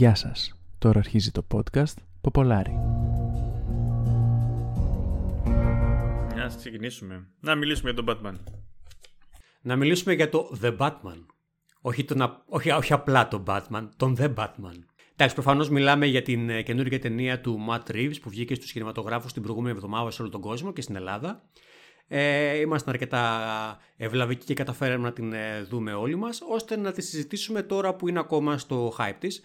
Γεια σας. Τώρα αρχίζει το podcast Ποπολάρι. Να ξεκινήσουμε. Να μιλήσουμε για τον Batman. Να μιλήσουμε για το The Batman. Όχι, τον, όχι, όχι απλά τον Batman, τον The Batman. Εντάξει, προφανώς μιλάμε για την ε, καινούργια ταινία του Matt Reeves που βγήκε στους κινηματογράφους την προηγούμενη εβδομάδα σε όλο τον κόσμο και στην Ελλάδα. Ε, ήμασταν αρκετά ευλαβικοί και καταφέραμε να την ε, δούμε όλοι μας, ώστε να τη συζητήσουμε τώρα που είναι ακόμα στο hype της.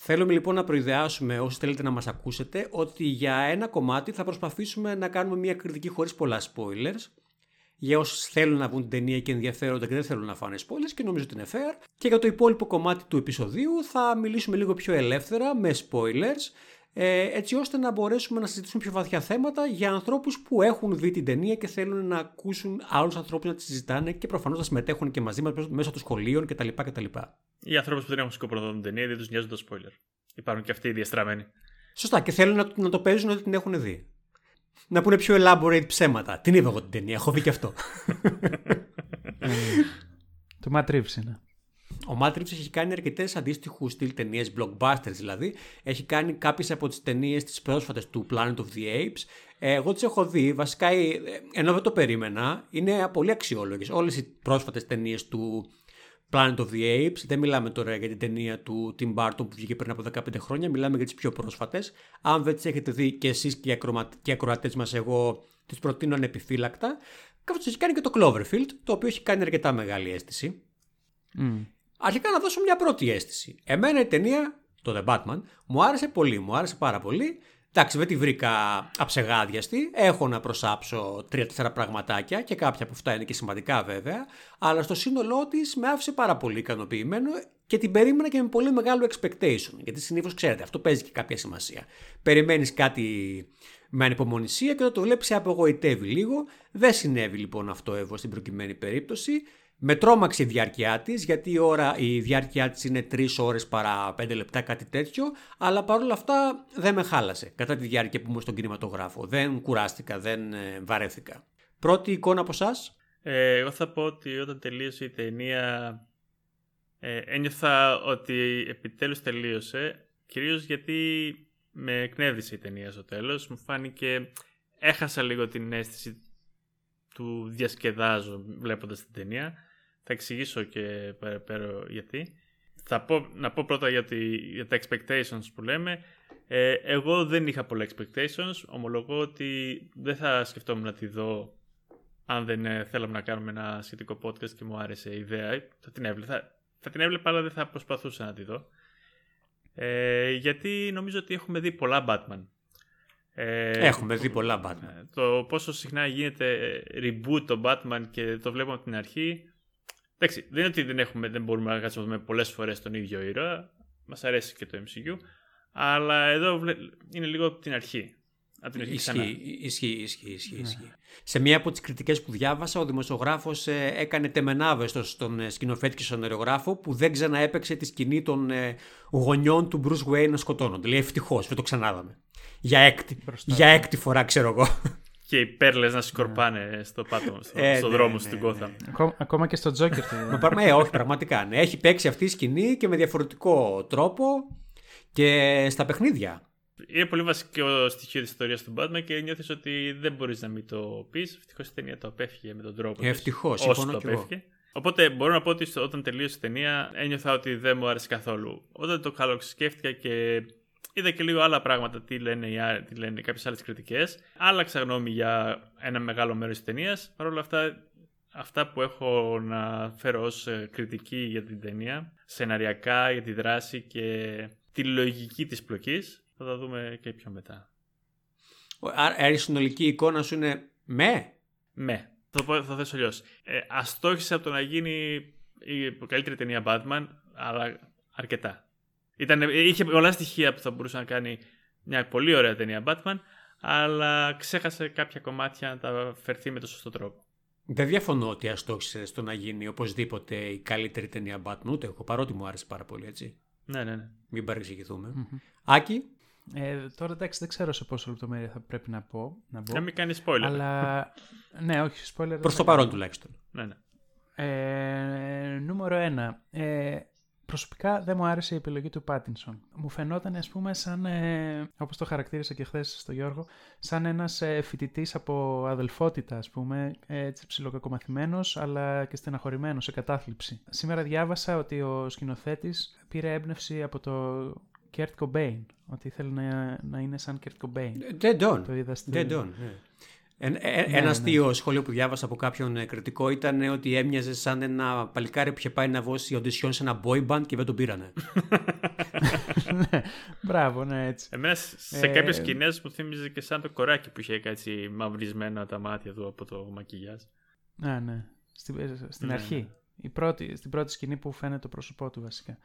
Θέλουμε λοιπόν να προειδεάσουμε όσοι θέλετε να μας ακούσετε ότι για ένα κομμάτι θα προσπαθήσουμε να κάνουμε μια κριτική χωρίς πολλά spoilers. Για όσους θέλουν να βγουν την ταινία και ενδιαφέρονται και δεν θέλουν να φάνε spoilers και νομίζω ότι είναι fair. Και για το υπόλοιπο κομμάτι του επεισοδίου θα μιλήσουμε λίγο πιο ελεύθερα με spoilers ε, έτσι ώστε να μπορέσουμε να συζητήσουμε πιο βαθιά θέματα για ανθρώπους που έχουν δει την ταινία και θέλουν να ακούσουν άλλους ανθρώπους να τη συζητάνε και προφανώς να συμμετέχουν και μαζί μας μέσω των σχολείων κτλ. κτλ. Οι ανθρώπους που δεν έχουν σκοπό να δουν την ταινία δεν τους νοιάζουν το spoiler. Υπάρχουν και αυτοί οι διαστραμμένοι. Σωστά και θέλουν να, να το παίζουν ότι την έχουν δει. Να πούνε πιο elaborate ψέματα. Την είδα εγώ την ταινία, έχω δει και αυτό. το Matrix είναι. Ο Matrix έχει κάνει αρκετές αντίστοιχους στυλ ταινίες, blockbusters δηλαδή. Έχει κάνει κάποιες από τις ταινίες τις πρόσφατες του Planet of the Apes. Ε, εγώ τις έχω δει. Βασικά, ε, ενώ δεν το περίμενα, είναι πολύ αξιόλογες. Όλες οι πρόσφατες ταινίες του Planet of the Apes. Δεν μιλάμε τώρα για την ταινία του Tim Burton που βγήκε πριν από 15 χρόνια. Μιλάμε για τις πιο πρόσφατες. Αν δεν τις έχετε δει και εσείς και οι ακροατές μας, εγώ τις προτείνω ανεπιφύλακτα. Καθώς έχει κάνει και το Cloverfield, το οποίο έχει κάνει αρκετά μεγάλη αίσθηση. Mm αρχικά να δώσω μια πρώτη αίσθηση. Εμένα η ταινία, το The Batman, μου άρεσε πολύ, μου άρεσε πάρα πολύ. Εντάξει, δεν τη βρήκα αψεγάδιαστη. Έχω να προσάψω τρία-τέσσερα πραγματάκια και κάποια από αυτά είναι και σημαντικά βέβαια. Αλλά στο σύνολό της με άφησε πάρα πολύ ικανοποιημένο και την περίμενα και με πολύ μεγάλο expectation. Γιατί συνήθως ξέρετε, αυτό παίζει και κάποια σημασία. Περιμένεις κάτι με ανυπομονησία και όταν το βλέπεις απογοητεύει λίγο. Δεν συνέβη λοιπόν αυτό εγώ στην προκειμένη περίπτωση. Με τρόμαξε η διάρκεια της, γιατί η, ώρα, η διάρκεια της είναι 3 ώρες παρά 5 λεπτά, κάτι τέτοιο. Αλλά παρόλα αυτά δεν με χάλασε κατά τη διάρκεια που ήμουν στον κινηματογράφο. Δεν κουράστηκα, δεν ε, βαρέθηκα. Πρώτη εικόνα από εσάς; Ε, εγώ θα πω ότι όταν τελείωσε η ταινία ε, ένιωθα ότι επιτέλους τελείωσε κυρίως γιατί με εκνεύρισε η ταινία στο τέλος μου φάνηκε έχασα λίγο την αίσθηση του διασκεδάζω βλέποντας την ταινία θα εξηγήσω και περαιτέρω γιατί. Θα πω, να πω πρώτα για, για τα expectations που λέμε. Ε, εγώ δεν είχα πολλά expectations. Ομολογώ ότι δεν θα σκεφτόμουν να τη δω αν δεν ε, θέλαμε να κάνουμε ένα σχετικό podcast και μου άρεσε η ιδέα. Θα την έβλεπα, θα, θα την έβλεπα αλλά δεν θα προσπαθούσα να τη δω. Ε, γιατί νομίζω ότι έχουμε δει πολλά Batman. Ε, έχουμε δει πολλά Batman. Το πόσο συχνά γίνεται reboot το Batman και το βλέπουμε από την αρχή Εντάξει, δεν είναι ότι δεν, έχουμε, δεν μπορούμε να κάτσουμε πολλές φορές τον ίδιο ήρωα. Μας αρέσει και το MCU. Αλλά εδώ είναι λίγο από την αρχή. Από την αρχή ισχύει, ισχύει, ισχύει, ισχύει, ναι. ισχύει. Σε μία από τις κριτικές που διάβασα, ο δημοσιογράφος ε, έκανε τεμενάβεστο στον ε, σκηνοθέτη και στον αερογράφο που δεν ξαναέπαιξε τη σκηνή των ε, γονιών του Bruce Wayne να σκοτώνονται. Λέει ευτυχώς, δεν το ξανάδαμε. Για έκτη, για έκτη φορά, ξέρω εγώ και οι πέρλε να σκορπάνε στο πάτο, στο, ε, στο ναι, δρόμο ναι, στην Gotham. Ναι. Ακόμα και στο Τζόκερ. ε, όχι, πραγματικά. Ναι. Έχει παίξει αυτή η σκηνή και με διαφορετικό τρόπο και στα παιχνίδια. Είναι πολύ βασικό στοιχείο της ιστορίας του Batman και νιώθεις ότι δεν μπορείς να μην το πεις. Ευτυχώς η ταινία το απέφυγε με τον τρόπο. Ευτυχώς, όσο το απέφυγε. Οπότε μπορώ να πω ότι όταν τελείωσε η ταινία ένιωθα ότι δεν μου άρεσε καθόλου. Όταν το καλοσκέφτηκα και Είδα και λίγο άλλα πράγματα, τι λένε, τι λένε κάποιες άλλες κριτικές. Άλλαξα γνώμη για ένα μεγάλο μέρος της ταινίας. Παρ' όλα αυτά, αυτά που έχω να φέρω ως ε, κριτική για την ταινία, σεναριακά, για τη δράση και τη λογική της πλοκής, θα τα δούμε και πιο μετά. Άρα η συνολική εικόνα σου είναι με; Με. Θα, πω, θα θέσω αλλιώς. Ε, αστόχησε από το να γίνει η καλύτερη ταινία Batman, αλλά αρκετά. Ήταν, είχε πολλά στοιχεία που θα μπορούσε να κάνει μια πολύ ωραία ταινία Batman, αλλά ξέχασε κάποια κομμάτια να τα φερθεί με τον σωστό τρόπο. Δεν διαφωνώ ότι αστόχησε στο να γίνει οπωσδήποτε η καλύτερη ταινία Batman, ούτε εγώ, παρότι μου άρεσε πάρα πολύ, έτσι. Ναι, ναι, ναι. Μην παρεξηγηθούμε. Mm-hmm. Άκη; Ε, τώρα εντάξει, δεν ξέρω σε πόσο λεπτομέρεια θα πρέπει να πω. Να, να μην κάνεις spoiler. Αλλά. ναι, όχι, spoiler. Προς το παρόν τουλάχιστον. Ναι, ναι. Ε, νούμερο ένα. Ε, Προσωπικά δεν μου άρεσε η επιλογή του Πάτινσον. Μου φαινόταν, ας πούμε, σαν, ε, όπως το χαρακτήρισα και χθες στο Γιώργο, σαν ένας ε, φοιτητής από αδελφότητα, ας πούμε, έτσι ψιλοκακομαθημένος, αλλά και στεναχωρημένος σε κατάθλιψη. Σήμερα διάβασα ότι ο σκηνοθέτης πήρε έμπνευση από το Kurt Cobain, ότι ήθελε να, να είναι σαν Kurt Cobain. Dead on. Το είδα στη... Dead on, ναι. Ε, ε, ένα ναι. αστείο σχόλιο που διάβασα από κάποιον ε, κριτικό ήταν ότι έμοιαζε σαν ένα παλικάρι που είχε πάει να δώσει οντισιόν σε ένα boy band και δεν τον πήρανε. ναι, μπράβο, ναι, έτσι. Εμένα σε Ε, κάποιε σκηνές μου θύμιζε και σαν το κοράκι που είχε έτσι μαυρισμένα τα μάτια του από το μακιγιάζ. Α, ναι. Στην, ε, στην Ναι, αρχή. ναι. Η πρώτη, στην πρώτη σκηνή που φαίνεται το πρόσωπό του βασικά.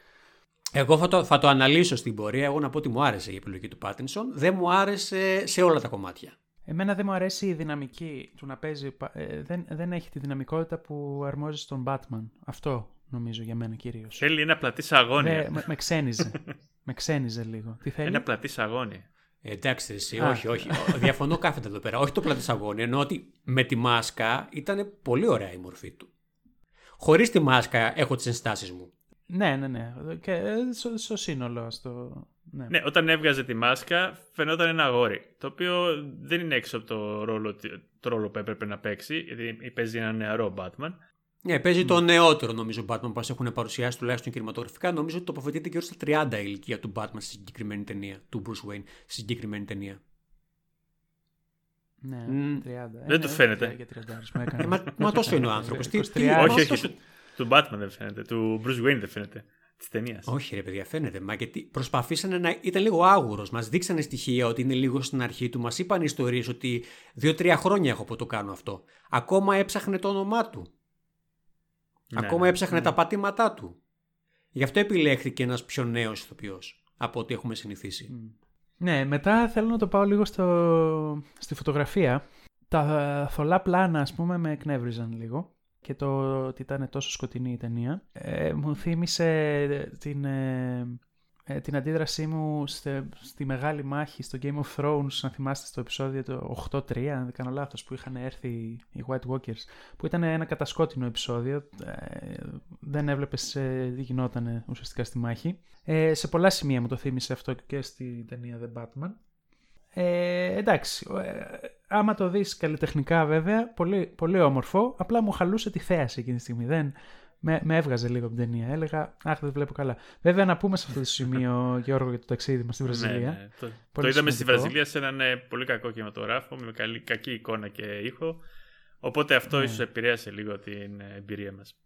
Εγώ θα το, θα το αναλύσω στην πορεία. Εγώ να πω ότι μου άρεσε η επιλογή του Πάτινσον. Δεν μου άρεσε σε όλα τα κομμάτια. Εμένα δεν μου αρέσει η δυναμική του να παίζει. πα- ε, δεν, δεν έχει τη δυναμικότητα που αρμόζει στον Batman. Αυτό νομίζω για μένα κυρίως. Θέλει ένα πλατής σαγόνι. με, με ξένιζε. με ξένιζε λίγο. Τι θέλει; Ένα πλατής σαγόνι. Ε, εντάξει, εσύ, Α. όχι, όχι. Ο- Διαφωνώ κάθετα εδώ πέρα. Όχι το πλάτη σαγόνι. Εννοώ ότι με τη μάσκα ήταν πολύ ωραία η μορφή του. Χωρίς τη μάσκα έχω τις ενστάσεις μου. Ναι, ναι, ναι. Και ε, στο, στο σύνολο. Στο... Ναι. Ναι, όταν έβγαζε τη μάσκα φαινόταν ένα αγόρι. Το οποίο δεν είναι έξω από το ρόλο, το ρόλο που έπρεπε να παίξει, γιατί παίζει ένα νεαρό Batman. Ναι, παίζει το νεότερο νομίζω Batman που μας έχουν παρουσιάσει τουλάχιστον κινηματογραφικά. Νομίζω ότι τοποθετείται γύρω στα 30 η ηλικία του Batman στη συγκεκριμένη ταινία. Του Bruce Wayne στη συγκεκριμένη ταινία. Ναι, Μμ. 30. Ε, Δεν ναι, του φαίνεται. Για 30 μου έκανε. Ε, μα- μα τόσο είναι ο άνθρωπος. Τι- 23, τι- όχι, όχι, τόσο- του, του Batman δεν φαίνεται. Του Bruce Wayne δεν φαίνεται. Της ταινίας. Όχι, ρε παιδιά, φαίνεται. Μα γιατί προσπαθήσανε να. ήταν λίγο άγουρος. Μας δείξανε στοιχεία ότι είναι λίγο στην αρχή του. Μας είπαν ιστορίες ότι δύο-τρία χρόνια έχω που το κάνω αυτό. Ακόμα έψαχνε το όνομά του. Ναι, Ακόμα ναι. έψαχνε τα πατήματά του. Γι' αυτό επιλέχθηκε ένας πιο νέος ηθοποιός από ό,τι έχουμε συνηθίσει. Ναι, μετά θέλω να το πάω λίγο στο... στη φωτογραφία. Τα θολά πλάνα, ας πούμε, με εκνεύριζαν λίγο και το ότι ήταν τόσο σκοτεινή η ταινία. Ε, μου θύμισε την, ε, ε, την αντίδρασή μου στη, στη μεγάλη μάχη στο Game of Thrones, να θυμάστε στο επεισόδιο το 8-3, αν δεν κάνω λάθος, που είχαν έρθει οι White Walkers, που ήταν ένα κατασκότεινο επεισόδιο, ε, δεν έβλεπες ε, τι γινόταν ουσιαστικά στη μάχη. Ε, σε πολλά σημεία μου το θύμισε αυτό και στη ταινία The Batman. Ε, εντάξει, ε, άμα το δεις καλλιτεχνικά βέβαια, πολύ, πολύ όμορφο, απλά μου χαλούσε τη θέαση εκείνη τη στιγμή. Δεν, με, με έβγαζε λίγο από την ταινία. Έλεγα, αχ, δεν βλέπω καλά. Βέβαια, να πούμε σε αυτό το σημείο, Γιώργο, για το ταξίδι μας στη Βραζιλία. Ναι, ναι. Το, Πολύ το είδαμε στη σημαντικό. Βραζιλία σε έναν ε, πολύ κακό κινηματογράφο με καλή, κακή εικόνα και ήχο. Οπότε αυτό Ναι. ίσως επηρέασε λίγο την ε, εμπειρία μας.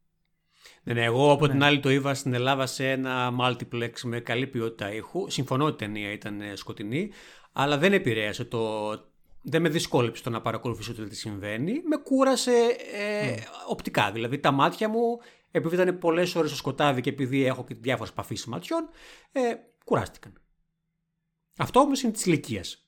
Ναι, ναι, εγώ από Ναι. την άλλη το είδα στην Ελλάδα σε ένα multiplex με καλή ποιότητα ήχου. Συμφωνώ ότι η ταινία ήταν ε, σκοτεινή, αλλά δεν επηρέασε το. Δεν με δυσκόλεψε το να παρακολουθήσω το τι συμβαίνει. Με κούρασε ε, οπτικά. Δηλαδή τα μάτια μου, επειδή ήταν πολλές ώρες στο σκοτάδι και επειδή έχω και διάφορες παφήσει ματιών, ε, κουράστηκαν. Αυτό όμως είναι της ηλικίας.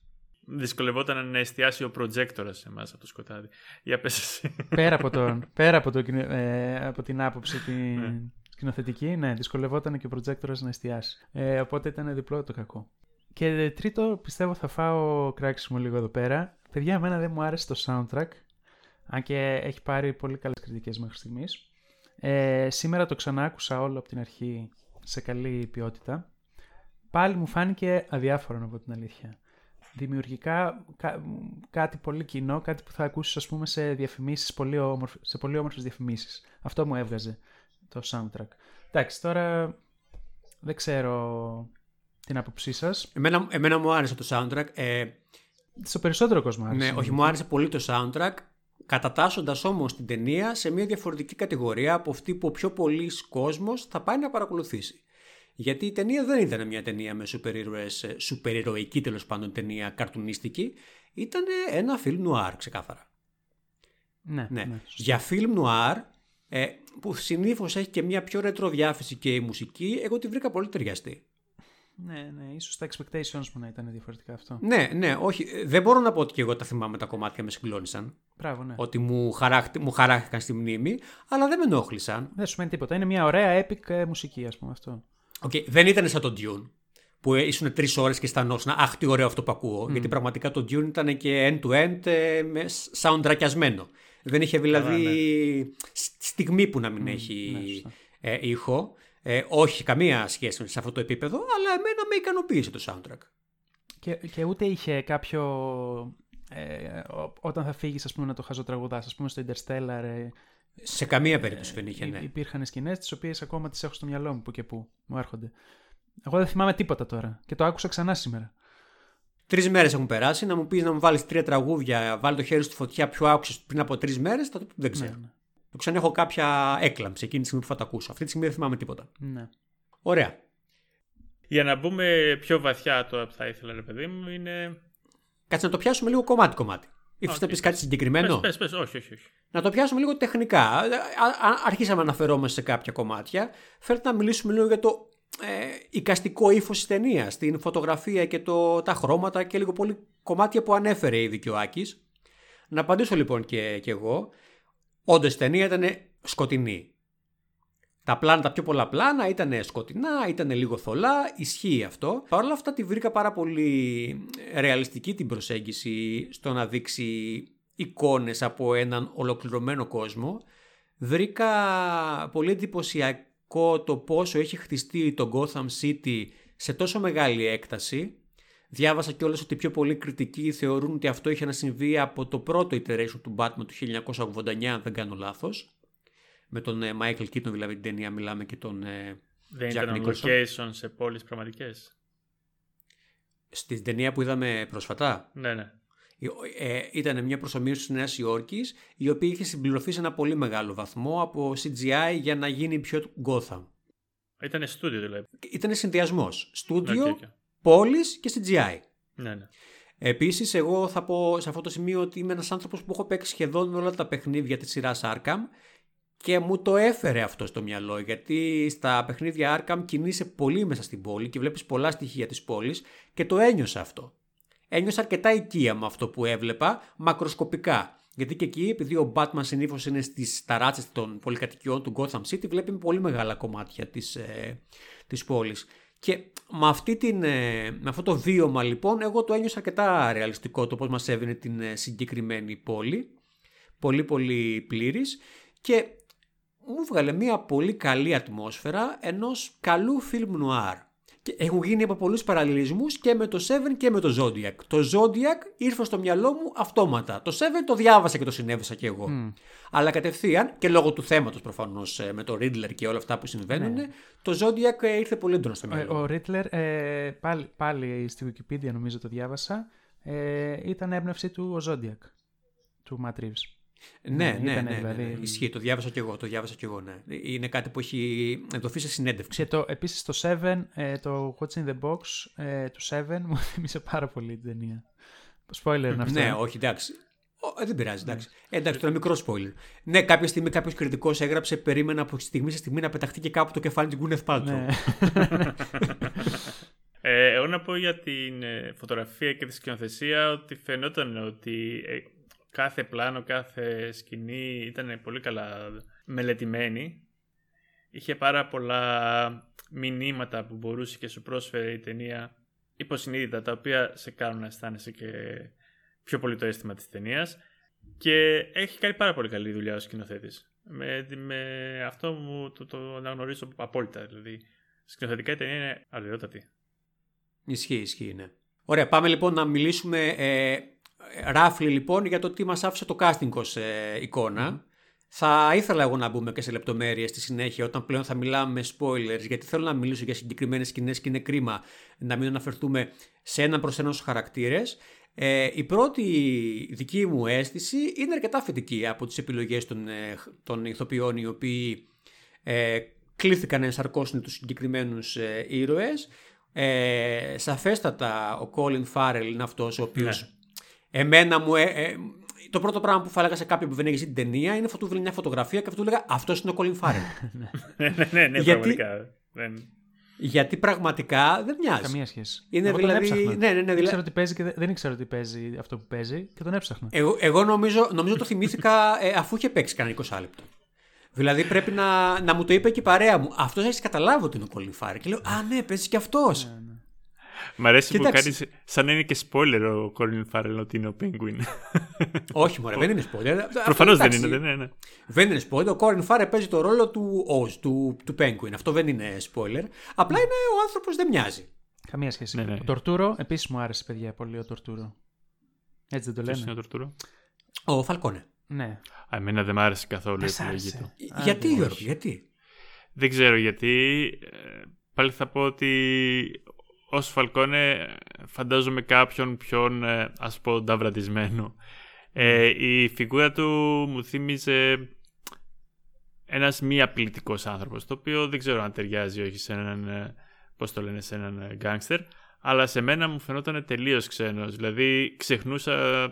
Δυσκολευόταν να εστιάσει ο προτζέκτορας σε εμάς από το σκοτάδι. Για πες εσύ. πέρα από, τον, πέρα από, το, κοινο- ε, από την άποψη την Ναι. σκηνοθετική, ναι, δυσκολευόταν και ο προτζέκτορας να εστιάσει. Ε, οπότε ήταν διπλό το κακό. Και τρίτο, πιστεύω θα φάω κράξιμο λίγο εδώ πέρα. Παιδιά, εμένα δεν μου άρεσε το soundtrack, αν και έχει πάρει πολύ καλές κριτικές μέχρι στιγμής. Ε, σήμερα το ξανά άκουσα όλο από την αρχή σε καλή ποιότητα. Πάλι μου φάνηκε αδιάφορο να πω την αλήθεια. Δημιουργικά κα- κάτι πολύ κοινό, κάτι που θα ακούσεις ας πούμε σε διαφημίσεις, πολύ όμορφ, σε πολύ όμορφες διαφημίσεις. Αυτό μου έβγαζε το soundtrack. Εντάξει, τώρα δεν ξέρω την άποψή σας. Εμένα, εμένα μου άρεσε το soundtrack. Ε, Στο περισσότερο κόσμο άρεσε. Ναι, όχι, μου άρεσε πολύ το soundtrack. Κατατάσσοντας όμως την ταινία σε μια διαφορετική κατηγορία από αυτή που ο πιο πολλή κόσμος θα πάει να παρακολουθήσει. Γιατί η ταινία δεν ήταν μια ταινία με σούπερ ήρωες, ε, σούπερ ηρωική τέλος πάντων ταινία καρτουνίστικη. Ήταν ένα film noir ξεκάθαρα. Ναι, Ναι. ναι, σωστά. Για film noir, ε, που συνήθως έχει και μια πιο ρετρό διάθεση και η μουσική, εγώ τη βρήκα πολύ ταιριαστή. ναι, ναι, ίσως τα expectations μου να ήταν διαφορετικά αυτό. Ναι, ναι, όχι. ε, Δεν μπορώ να πω ότι και εγώ τα θυμάμαι τα κομμάτια με συγκλόνησαν. Μπράβο, ναι. Ότι μου, χαράχτη, μου χαράχτηκαν στη μνήμη, αλλά δεν με ενόχλησαν. Δεν σου μένει τίποτα. Είναι μια ωραία epic ε, μουσική, ας πούμε αυτό. Οκ, δεν ήταν σαν το Dune, που ήσουν τρεις ώρες και αισθανόσουν Αχ, τι ωραίο αυτό που ακούω. Γιατί πραγματικά το Dune ήταν και end-to-end ε, με soundtrackιασμένο. Δεν είχε δηλαδή Καλά, σ- στιγμή που να μην έχει ναι, σωστά. ε, ήχο. Ε, όχι καμία σχέση σε αυτό το επίπεδο, αλλά εμένα με ικανοποίησε το soundtrack. Και, και ούτε είχε κάποιο. Ε, όταν θα φύγεις, ας πούμε, να το χαζοτραγουδάς, ας πούμε, στο Interstellar. Ε, σε καμία περίπτωση δεν είχε, ναι. Υπήρχαν σκηνές τις οποίες ακόμα τις έχω στο μυαλό μου που και που μου έρχονται. Εγώ δεν θυμάμαι τίποτα τώρα και το άκουσα ξανά σήμερα. Τρεις μέρες έχουν περάσει. Να μου πεις να μου βάλεις τρία τραγούδια, βάλει το χέρι στη φωτιά, ποιο άκουσες πριν από τρεις μέρες, θα το δεν ξέρω. Ναι, ναι. Το ξανά έχω κάποια έκλαμψη εκείνη τη στιγμή που θα τα ακούσω. Αυτή τη στιγμή δεν θυμάμαι τίποτα. Ναι. Ωραία. Για να μπούμε πιο βαθιά τώρα που θα ήθελα, ρε παιδί μου, είναι. Κάτσε να το πιάσουμε λίγο κομμάτι-κομμάτι. Ήθελε να πεις κάτι συγκεκριμένο; Πες, πες, όχι, όχι, όχι. Να το πιάσουμε λίγο τεχνικά. Αρχίσαμε να αναφερόμαστε σε κάποια κομμάτια. Φέρτε να μιλήσουμε λίγο για το ε, εικαστικό ύφος της ταινίας, την φωτογραφία και το, τα χρώματα και λίγο πολύ κομμάτια που ανέφερε ήδη και ο Άκης. Να απαντήσω λοιπόν και, και εγώ. Όντως η ταινία ήταν σκοτεινή. Τα πλάνα, τα πιο πολλά πλάνα ήταν σκοτεινά, ήταν λίγο θολά, ισχύει αυτό. Παρ' όλα αυτά τη βρήκα πάρα πολύ ρεαλιστική την προσέγγιση στο να δείξει εικόνες από έναν ολοκληρωμένο κόσμο. Βρήκα πολύ εντυπωσιακό το πόσο έχει χτιστεί το Gotham City σε τόσο μεγάλη έκταση. Διάβασα κιόλας ότι πιο πολλοί κριτικοί θεωρούν ότι αυτό είχε να συμβεί από το πρώτο iteration του Batman του 1989, αν δεν κάνω λάθος με τον ε, Michael Keaton δηλαδή την ταινία μιλάμε και τον ε, Δεν Jack ήταν location σε πόλεις πραγματικές. Στην ταινία που είδαμε πρόσφατα. Ναι, ναι. Ε, ήταν μια προσωμείωση της Νέας Υόρκης η οποία είχε συμπληρωθεί σε ένα πολύ μεγάλο βαθμό από CGI για να γίνει πιο Gotham. Ήταν στούντιο δηλαδή. Ήταν συνδυασμός. Στούντιο, okay, okay. πόλης και CGI. Ναι, ναι. Επίσης, εγώ θα πω σε αυτό το σημείο ότι είμαι ένας άνθρωπος που έχω παίξει σχεδόν όλα τα παιχνίδια της σειράς Arkham και μου το έφερε αυτό στο μυαλό γιατί στα παιχνίδια Arkham κινείσαι πολύ μέσα στην πόλη και βλέπεις πολλά στοιχεία της πόλης και το ένιωσα αυτό. Ένιωσα αρκετά οικία με αυτό που έβλεπα μακροσκοπικά. Γιατί και εκεί, επειδή ο Batman συνήθως είναι στις ταράτσες των πολυκατοικιών του Gotham City, βλέπει πολύ μεγάλα κομμάτια της ε, της πόλης. Και με, αυτή την, ε, με αυτό το βίωμα λοιπόν, εγώ το ένιωσα αρκετά ρεαλιστικό το πώς μας έβαινε την ε, συγκεκριμένη πόλη. Πολύ πολύ πλήρης. Και μου βγάλε μια πολύ καλή ατμόσφαιρα ενός καλού φιλμ νουάρ. Και έχουν γίνει από πολλούς παραλληλισμούς και με το Seven και με το Zodiac. Το Zodiac ήρθε στο μυαλό μου αυτόματα. Το Seven το διάβασα και το συνέβησα κι εγώ. Αλλά κατευθείαν και λόγω του θέματος προφανώς ε, με το Riddler και όλα αυτά που συμβαίνουν, ναι. το Zodiac ε, ήρθε πολύ έντονο στο μυαλό. Ο, ο Riddler, ε, πάλι, πάλι στη Wikipedia νομίζω το διάβασα, ε, ήταν έμπνευση του ο Zodiac, του Matt Reeves. Ναι, ναι, ναι, ναι, ναι, δηλαδή... ναι, Ισχύει, το διάβασα κι εγώ, το διάβασα κι εγώ, ναι. Είναι κάτι που έχει εντοφεί σε συνέντευξη. Και το, επίσης το Seven, ε, το What's in the Box ε, του Seven μου θύμισε πάρα πολύ την ταινία. Spoiler είναι αυτό. Ναι, όχι, εντάξει. Ε, δεν πειράζει, εντάξει. Ε, εντάξει, τώρα μικρό spoiler. Ναι, κάποια στιγμή κάποιος κριτικός έγραψε, περίμενα από στιγμή σε στιγμή να πεταχτεί και κάπου το κεφάλι του Γκούνεθ Πάλτρο. Ναι. ε, εγώ να πω για την ε, φωτογραφία και τη σκηνοθεσία ότι φαινόταν ότι κάθε πλάνο, κάθε σκηνή ήταν πολύ καλά μελετημένη. Είχε πάρα πολλά μηνύματα που μπορούσε και σου πρόσφερε η ταινία υποσυνείδητα, τα οποία σε κάνουν να αισθάνεσαι και πιο πολύ το αίσθημα της ταινίας. Και έχει κάνει πάρα πολύ καλή δουλειά ο σκηνοθέτης. Με, με αυτό μου το, το αναγνωρίζω απόλυτα. Δηλαδή, σκηνοθετικά η ταινία είναι αρδιότατη. Ισχύει, ισχύει, ναι. Ωραία, πάμε λοιπόν να μιλήσουμε ε, ράφλι λοιπόν για το τι μας άφησε το casting ως ε, εικόνα. Θα ήθελα εγώ να μπούμε και σε λεπτομέρειες στη συνέχεια όταν πλέον θα μιλάμε με spoilers, γιατί θέλω να μιλήσω για συγκεκριμένες σκηνές και είναι κρίμα να μην αναφερθούμε σε έναν προς έναν χαρακτήρες. Ε, η πρώτη δική μου αίσθηση είναι αρκετά θετική από τις επιλογές των, ε, των ηθοποιών οι οποίοι ε, κλήθηκαν να ενσαρκώσουν τους συγκεκριμένους ε, ήρωες. Ε, σαφέστατα ο Colin Farrell είναι αυτός ο οποίος ναι. Εμένα μου. Ε, ε, το πρώτο πράγμα που θα έλεγα σε κάποιον που δεν έχει την ταινία είναι αυτό του μια φωτογραφία και αυτό του έλεγα Αυτός είναι ο Colin Farrell. ναι, ναι, ναι, ναι, γιατί, πραγματικά. Γιατί πραγματικά δεν μοιάζει. Καμία σχέση. Είναι εγώ δηλαδή. Τον ναι, ναι, ναι, δεν, ήξερα ότι παίζει και δεν ήξερα ότι παίζει αυτό που παίζει και τον έψαχνα. Εγώ, εγώ νομίζω, νομίζω το θυμήθηκα ε, αφού είχε παίξει κανένα 20 λεπτό. Δηλαδή πρέπει να, να μου το είπε και η παρέα μου. Αυτός έχεις καταλάβει ότι είναι ο Colin Farrell; Και λέω Α, ναι, παίζει και αυτός. Ναι, ναι. Μ' αρέσει που κάνεις σαν να είναι και spoiler ο Colin Farrell ότι είναι ο Penguin. Όχι, μωρέ, δεν είναι spoiler. Προφανώς δεν είναι. Δεν είναι. Δεν είναι spoiler. Ο Colin Farrell παίζει το ρόλο του Oz, του, του Penguin. Αυτό δεν είναι spoiler. Απλά είναι ο άνθρωπος δεν μοιάζει. Καμία σχέση. Ναι, ναι. Ο Τορτούρο επίσης μου άρεσε, παιδιά, πολύ ο Τορτούρο. Έτσι δεν το λένε. Ποιος είναι ο Τορτούρο; Ο Φαλκόνε. Ναι. Α, εμένα δεν μ' άρεσε καθόλου η επιλογή του. Γιατί, Γιώργο, γιατί; Δεν ξέρω γιατί. Ε, πάλι θα πω ότι ως Φαλκόνε φαντάζομαι κάποιον πιο ε, ας πω νταβρατισμένο. Ε, η φιγούρα του μου θύμιζε ένας μη απειλητικός άνθρωπος, το οποίο δεν ξέρω αν ταιριάζει όχι σε έναν, ε, πώς το λένε, σε έναν γκάγκστερ, αλλά σε μένα μου φαινόταν τελείως ξένος. Δηλαδή ξεχνούσα,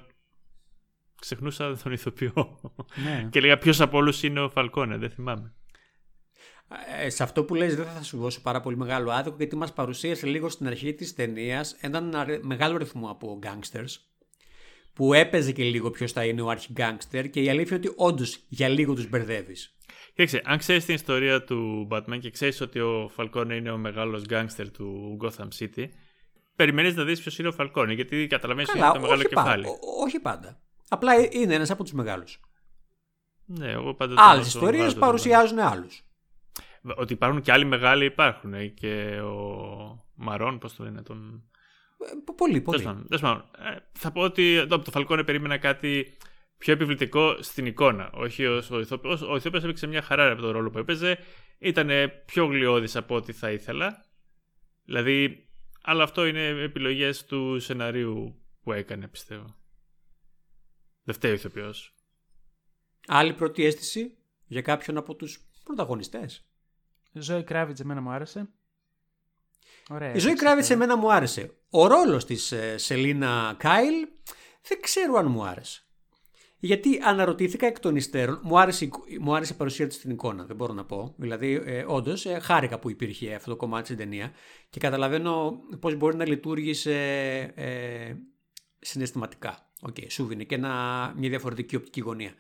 ξεχνούσα τον ηθοποιό. Ναι. και λέγα ποιος από όλους είναι ο Φαλκόνε, δεν θυμάμαι. Ε, σε αυτό που λες δεν θα σου δώσω πάρα πολύ μεγάλο άδικο γιατί μας παρουσίασε λίγο στην αρχή της ταινίας έναν μεγάλο ρυθμό από gangsters που έπαιζε και λίγο ποιος θα είναι ο αρχιγκάγκστερ και η αλήθεια είναι ότι όντως για λίγο τους μπερδεύεις. Κοίταξε, αν ξέρεις την ιστορία του Batman και ξέρεις ότι ο Φαλκόνε είναι ο μεγάλος γκάγκστερ του Gotham City, περιμένεις να δεις ποιος είναι ο Φαλκόνε γιατί καταλαβαίνεις ότι είναι το μεγάλο κεφάλι. όχι πάντα. Απλά είναι ένας από τους μεγάλους. Ναι, εγώ πάντα. Άλλες ιστορίες παρουσιάζουν άλλους. Ότι υπάρχουν και άλλοι μεγάλοι υπάρχουν. Ε, και ο Μαρόν, πώς το λένε, τον. Ε, πολύ, πολύ. Ε, θα πω ότι από το Φαλκόνε περίμενα κάτι πιο επιβλητικό στην εικόνα. Όχι ο, ο Ηθόπιος. Ο Ηθόπιος έπαιξε μια χαρά από τον ρόλο που έπαιζε. Ήταν πιο γλιώδης από ό,τι θα ήθελα. Δηλαδή, αλλά αυτό είναι επιλογές του σεναρίου που έκανε, πιστεύω. Δεν φταίει ο Ηθοποιός. Άλλη πρώτη αίσθηση για κάποιον από τους πρωταγωνιστές; Ζωή Κράβιτς εμένα μου άρεσε. Ωραία, η Ζωή Κράβιτς εμένα μου άρεσε. Ο ρόλος της ε, Σελίνα Κάιλ δεν ξέρω αν μου άρεσε. Γιατί αναρωτήθηκα εκ των υστέρων, μου άρεσε, μου άρεσε η παρουσία της στην εικόνα, δεν μπορώ να πω. Δηλαδή, ε, όντως, ε, χάρηκα που υπήρχε αυτό το κομμάτι στην ταινία και καταλαβαίνω πώς μπορεί να λειτουργήσει ε, συναισθηματικά. OK, okay, σου και ένα, μια διαφορετική οπτική γωνία.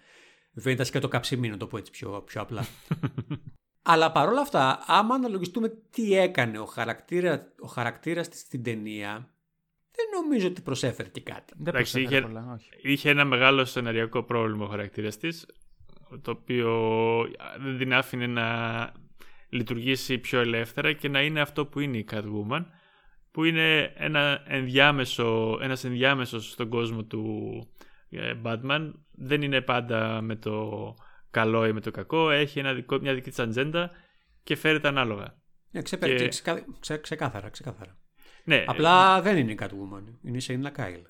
Βέβαια, και το καψιμί, να το πω έτσι πιο, πιο απλά. Αλλά παρόλα αυτά, άμα αναλογιστούμε τι έκανε ο χαρακτήρας, ο χαρακτήρας της στην ταινία, δεν νομίζω ότι προσέφερε και κάτι. Δεν προσέφερε είχε, πολλά, όχι. είχε ένα μεγάλο σεναριακό πρόβλημα ο χαρακτήρας της, το οποίο δεν την άφηνε να λειτουργήσει πιο ελεύθερα και να είναι αυτό που είναι η Catwoman, που είναι ένα ενδιάμεσο, ένας ενδιάμεσος στον κόσμο του ε, Batman. Δεν είναι πάντα με το καλό ή με το κακό, έχει ένα δικό, μια δική της ατζέντα και φέρεται ανάλογα. Ναι, ξε, και... ξε, ξε, ξεκάθαρα, ξεκάθαρα. Ναι, Απλά ε... δεν είναι η Catwoman, είναι η Σέινα Κάιλ.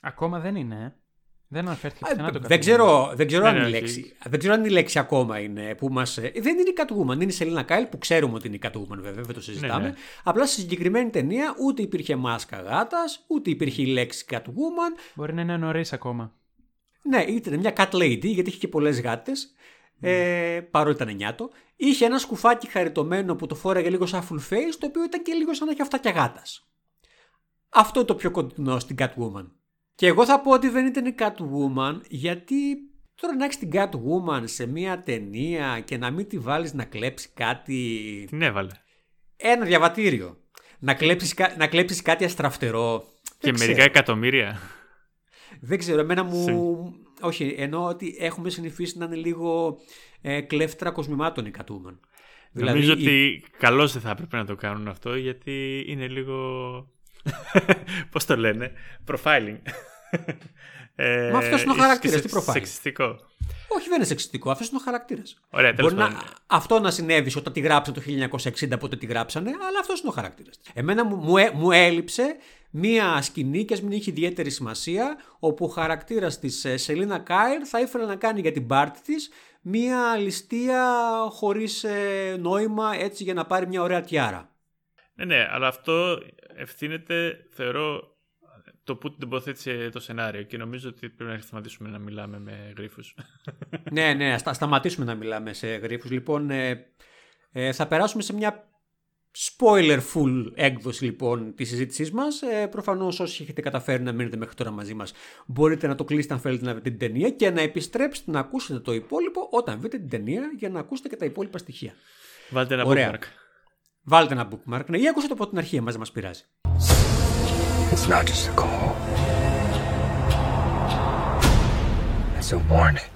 Ακόμα δεν είναι, ε. Δεν αναφέρθηκε πουθενά το δεν ξέρω, δεν, ξέρω αν η λέξη, δεν ξέρω αν η λέξη ακόμα είναι που μας... Ε, δεν είναι η Catwoman, είναι η Σελίνα Κάιλ που ξέρουμε ότι είναι η Catwoman βέβαια, δεν το συζητάμε. Ναι, ναι. Απλά στη συγκεκριμένη ταινία ούτε υπήρχε μάσκα γάτας, ούτε υπήρχε η λέξη Catwoman. Μπορεί να είναι νωρίς ακόμα. Ναι, ήταν μια cat lady, γιατί είχε και πολλές γάτες. Ε, παρότι ήταν νιάτο. Είχε ένα σκουφάκι χαριτωμένο που το φόραγε λίγο σαν full face, το οποίο ήταν και λίγο σαν να έχει αυτάκια γάτας. Αυτό είναι το πιο κοντινό στην Catwoman. Και εγώ θα πω ότι δεν ήταν η Catwoman, γιατί τώρα να έχεις την Catwoman σε μια ταινία και να μην τη βάλεις να κλέψει κάτι. Την έβαλε. Ένα διαβατήριο. Να κλέψεις να κλέψεις κάτι αστραφτερό. Και μερικά εκατομμύρια. Δεν ξέρω, εμένα μου. Όχι, ενώ ότι έχουμε συνηθίσει να είναι λίγο ε, κλέφτρα κοσμημάτων η Κατούμαν. Δηλαδή, Νομίζω ότι η... καλώς δεν θα έπρεπε να το κάνουν αυτό γιατί είναι λίγο. Πώς το λένε, profiling. Ε, Μα αυτός είναι ο χαρακτήρας. Τι profile; Σεξιστικό. Όχι, δεν είναι σεξιστικό. Αυτός είναι ο χαρακτήρας. Ωραία, Μπορεί να, αυτό να συνέβη όταν τη γράψανε το 1960, πότε τη γράψανε, αλλά αυτός είναι ο χαρακτήρας. Εμένα μου, μου, μου έλειψε μία σκηνή και ας μην είχε ιδιαίτερη σημασία, όπου ο χαρακτήρας της ε, Σελίνα Κάιλ θα ήθελε να κάνει για την πάρτη της μία ληστεία χωρίς ε, νόημα έτσι για να πάρει μια ωραία τιάρα. Ναι, ναι, αλλά αυτό ευθύνεται, θεωρώ, το που την τοποθέτησε το σενάριο και νομίζω ότι πρέπει να σταματήσουμε να μιλάμε με γρίφους. ναι, ναι, ας σταματήσουμε να μιλάμε σε γρίφους. Λοιπόν, ε, ε, θα περάσουμε σε μια spoiler full έκδοση λοιπόν της συζήτησής μας. Ε, Προφανώς όσοι έχετε καταφέρει να μείνετε μέχρι τώρα μαζί μας, μπορείτε να το κλείσετε αν θέλετε να δείτε την ταινία και να επιστρέψετε να ακούσετε το υπόλοιπο όταν δείτε την ταινία για να ακούσετε και τα υπόλοιπα στοιχεία. Βάλτε ένα Ωραία. bookmark. Βάλτε ένα bookmark. Ναι, ή ακούσετε από την αρχή, μα δεν μας πειράζει. It's not just a call. It's a warning.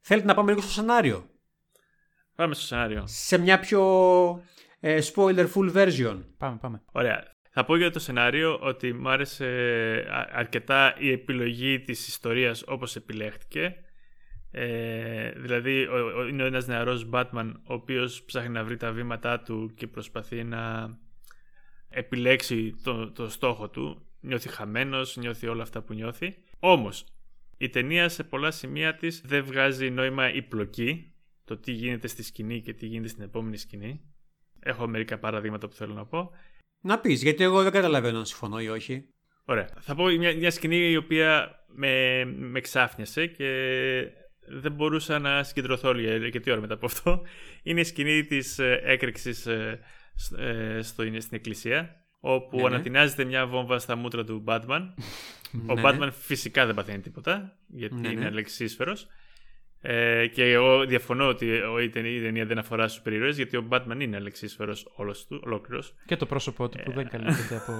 Θέλετε να πάμε λίγο στο σενάριο; Πάμε στο σενάριο. Σε μια πιο ε, spoiler full version. Πάμε, πάμε. Ωραία. Θα πω για το σενάριο ότι μου άρεσε αρκετά η επιλογή της ιστορίας όπως επιλέχτηκε. Ε, δηλαδή ο, είναι ένας νεαρός Batman ο οποίος ψάχνει να βρει τα βήματά του και προσπαθεί να επιλέξει το, το στόχο του. Νιώθει χαμένος, νιώθει όλα αυτά που νιώθει. Όμως η ταινία σε πολλά σημεία της δεν βγάζει νόημα η πλοκή, το τι γίνεται στη σκηνή και τι γίνεται στην επόμενη σκηνή. Έχω μερικά παραδείγματα που θέλω να πω. Να πεις, γιατί εγώ δεν καταλαβαίνω αν συμφωνώ ή όχι. Ωραία. Θα πω μια, μια σκηνή η οποία με, με ξάφνιασε και δεν μπορούσα να συγκεντρωθώ όλη αρκετή ώρα μετά από αυτό. Είναι η σκηνή της ε, έκρηξης ε, ε, στο, στην εκκλησία όπου Ναι, ναι. ανατινάζεται μια βόμβα στα μούτρα του Batman. Ο Ναι, Batman ναι. φυσικά δεν παθαίνει τίποτα, γιατί Ναι, ναι. είναι αλεξίσφαιρος. Ε, και εγώ διαφωνώ ότι ο- η ταινία, η ταινία δεν αφορά στους υπερηρώες, γιατί ο Batman είναι αλεξίσφαιρος όλος του, ολόκληρος. Και το πρόσωπό του που δεν καλύπτεται από